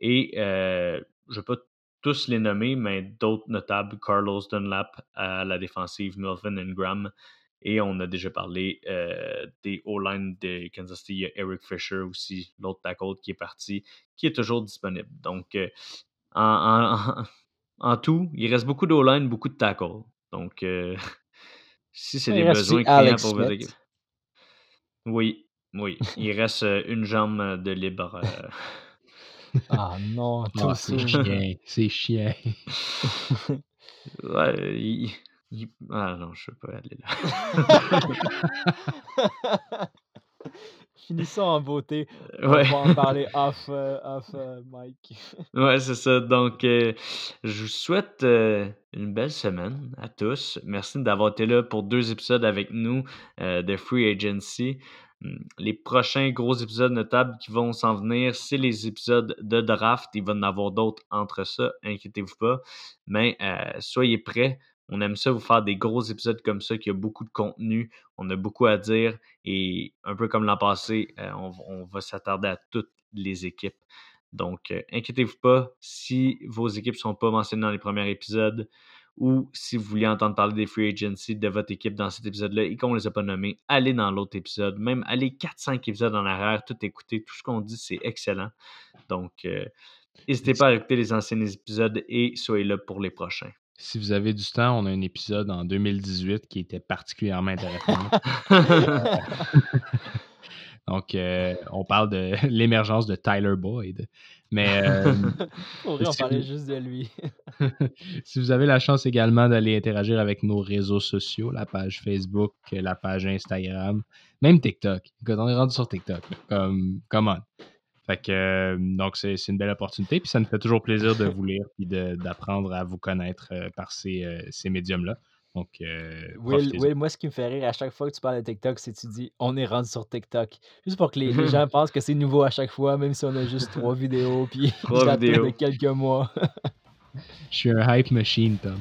Et je ne vais pas tous les nommer, mais d'autres notables, Carlos Dunlap à la défensive, Melvin Ingram. Et on a déjà parlé euh, des O-line de Kansas City. Il y a Eric Fisher aussi, l'autre tackle qui est parti, qui est toujours disponible. Donc, euh, en, tout, il reste beaucoup d'O-line, beaucoup de tackle. Donc, euh, si c'est des besoins clients pour équipe. Oui, oui. Il reste une jambe de libre. Ah non, ah, c'est chiant, c'est chiant. ouais, Ah non, je peux pas aller là. Finissons en beauté. On va en parler off, euh, off euh, Mike. ouais, c'est ça. Donc, euh, je vous souhaite une belle semaine à tous. Merci d'avoir été là pour deux épisodes avec nous de Free Agency. Les prochains gros épisodes notables qui vont s'en venir, c'est les épisodes de draft. Il va y en avoir d'autres entre ça, inquiétez-vous pas. Mais euh, soyez prêts. On aime ça vous faire des gros épisodes comme ça, qui a beaucoup de contenu. On a beaucoup à dire. Et un peu comme l'an passé, euh, on, va s'attarder à toutes les équipes. Donc, euh, inquiétez-vous pas. Si vos équipes ne sont pas mentionnées dans les premiers épisodes, ou si vous voulez entendre parler des free agency de votre équipe dans cet épisode-là et qu'on ne les a pas nommés, allez dans l'autre épisode, même allez 4-5 épisodes en arrière, tout écouter, tout ce qu'on dit, c'est excellent. Donc, euh, n'hésitez pas à écouter les anciens épisodes et soyez là pour les prochains. Si vous avez du temps, on a un épisode en 2018 qui était particulièrement intéressant. Donc, euh, on parle de l'émergence de Tyler Boyd. Mais. Euh, on en parler juste de lui. si vous avez la chance également d'aller interagir avec nos réseaux sociaux, la page Facebook, la page Instagram, même TikTok. on est rendu sur TikTok. Comme, come on. Fait que, euh, donc, c'est une belle opportunité. Puis ça nous fait toujours plaisir de vous lire et d'apprendre à vous connaître par ces, ces médiums-là. Donc, euh, Will, moi, ce qui me fait rire à chaque fois que tu parles de TikTok, c'est que tu dis on est rendu sur TikTok. Juste pour que les, gens pensent que c'est nouveau à chaque fois, même si on a juste trois vidéos, puis trois vidéos de quelques mois. Je suis un hype machine, Tom.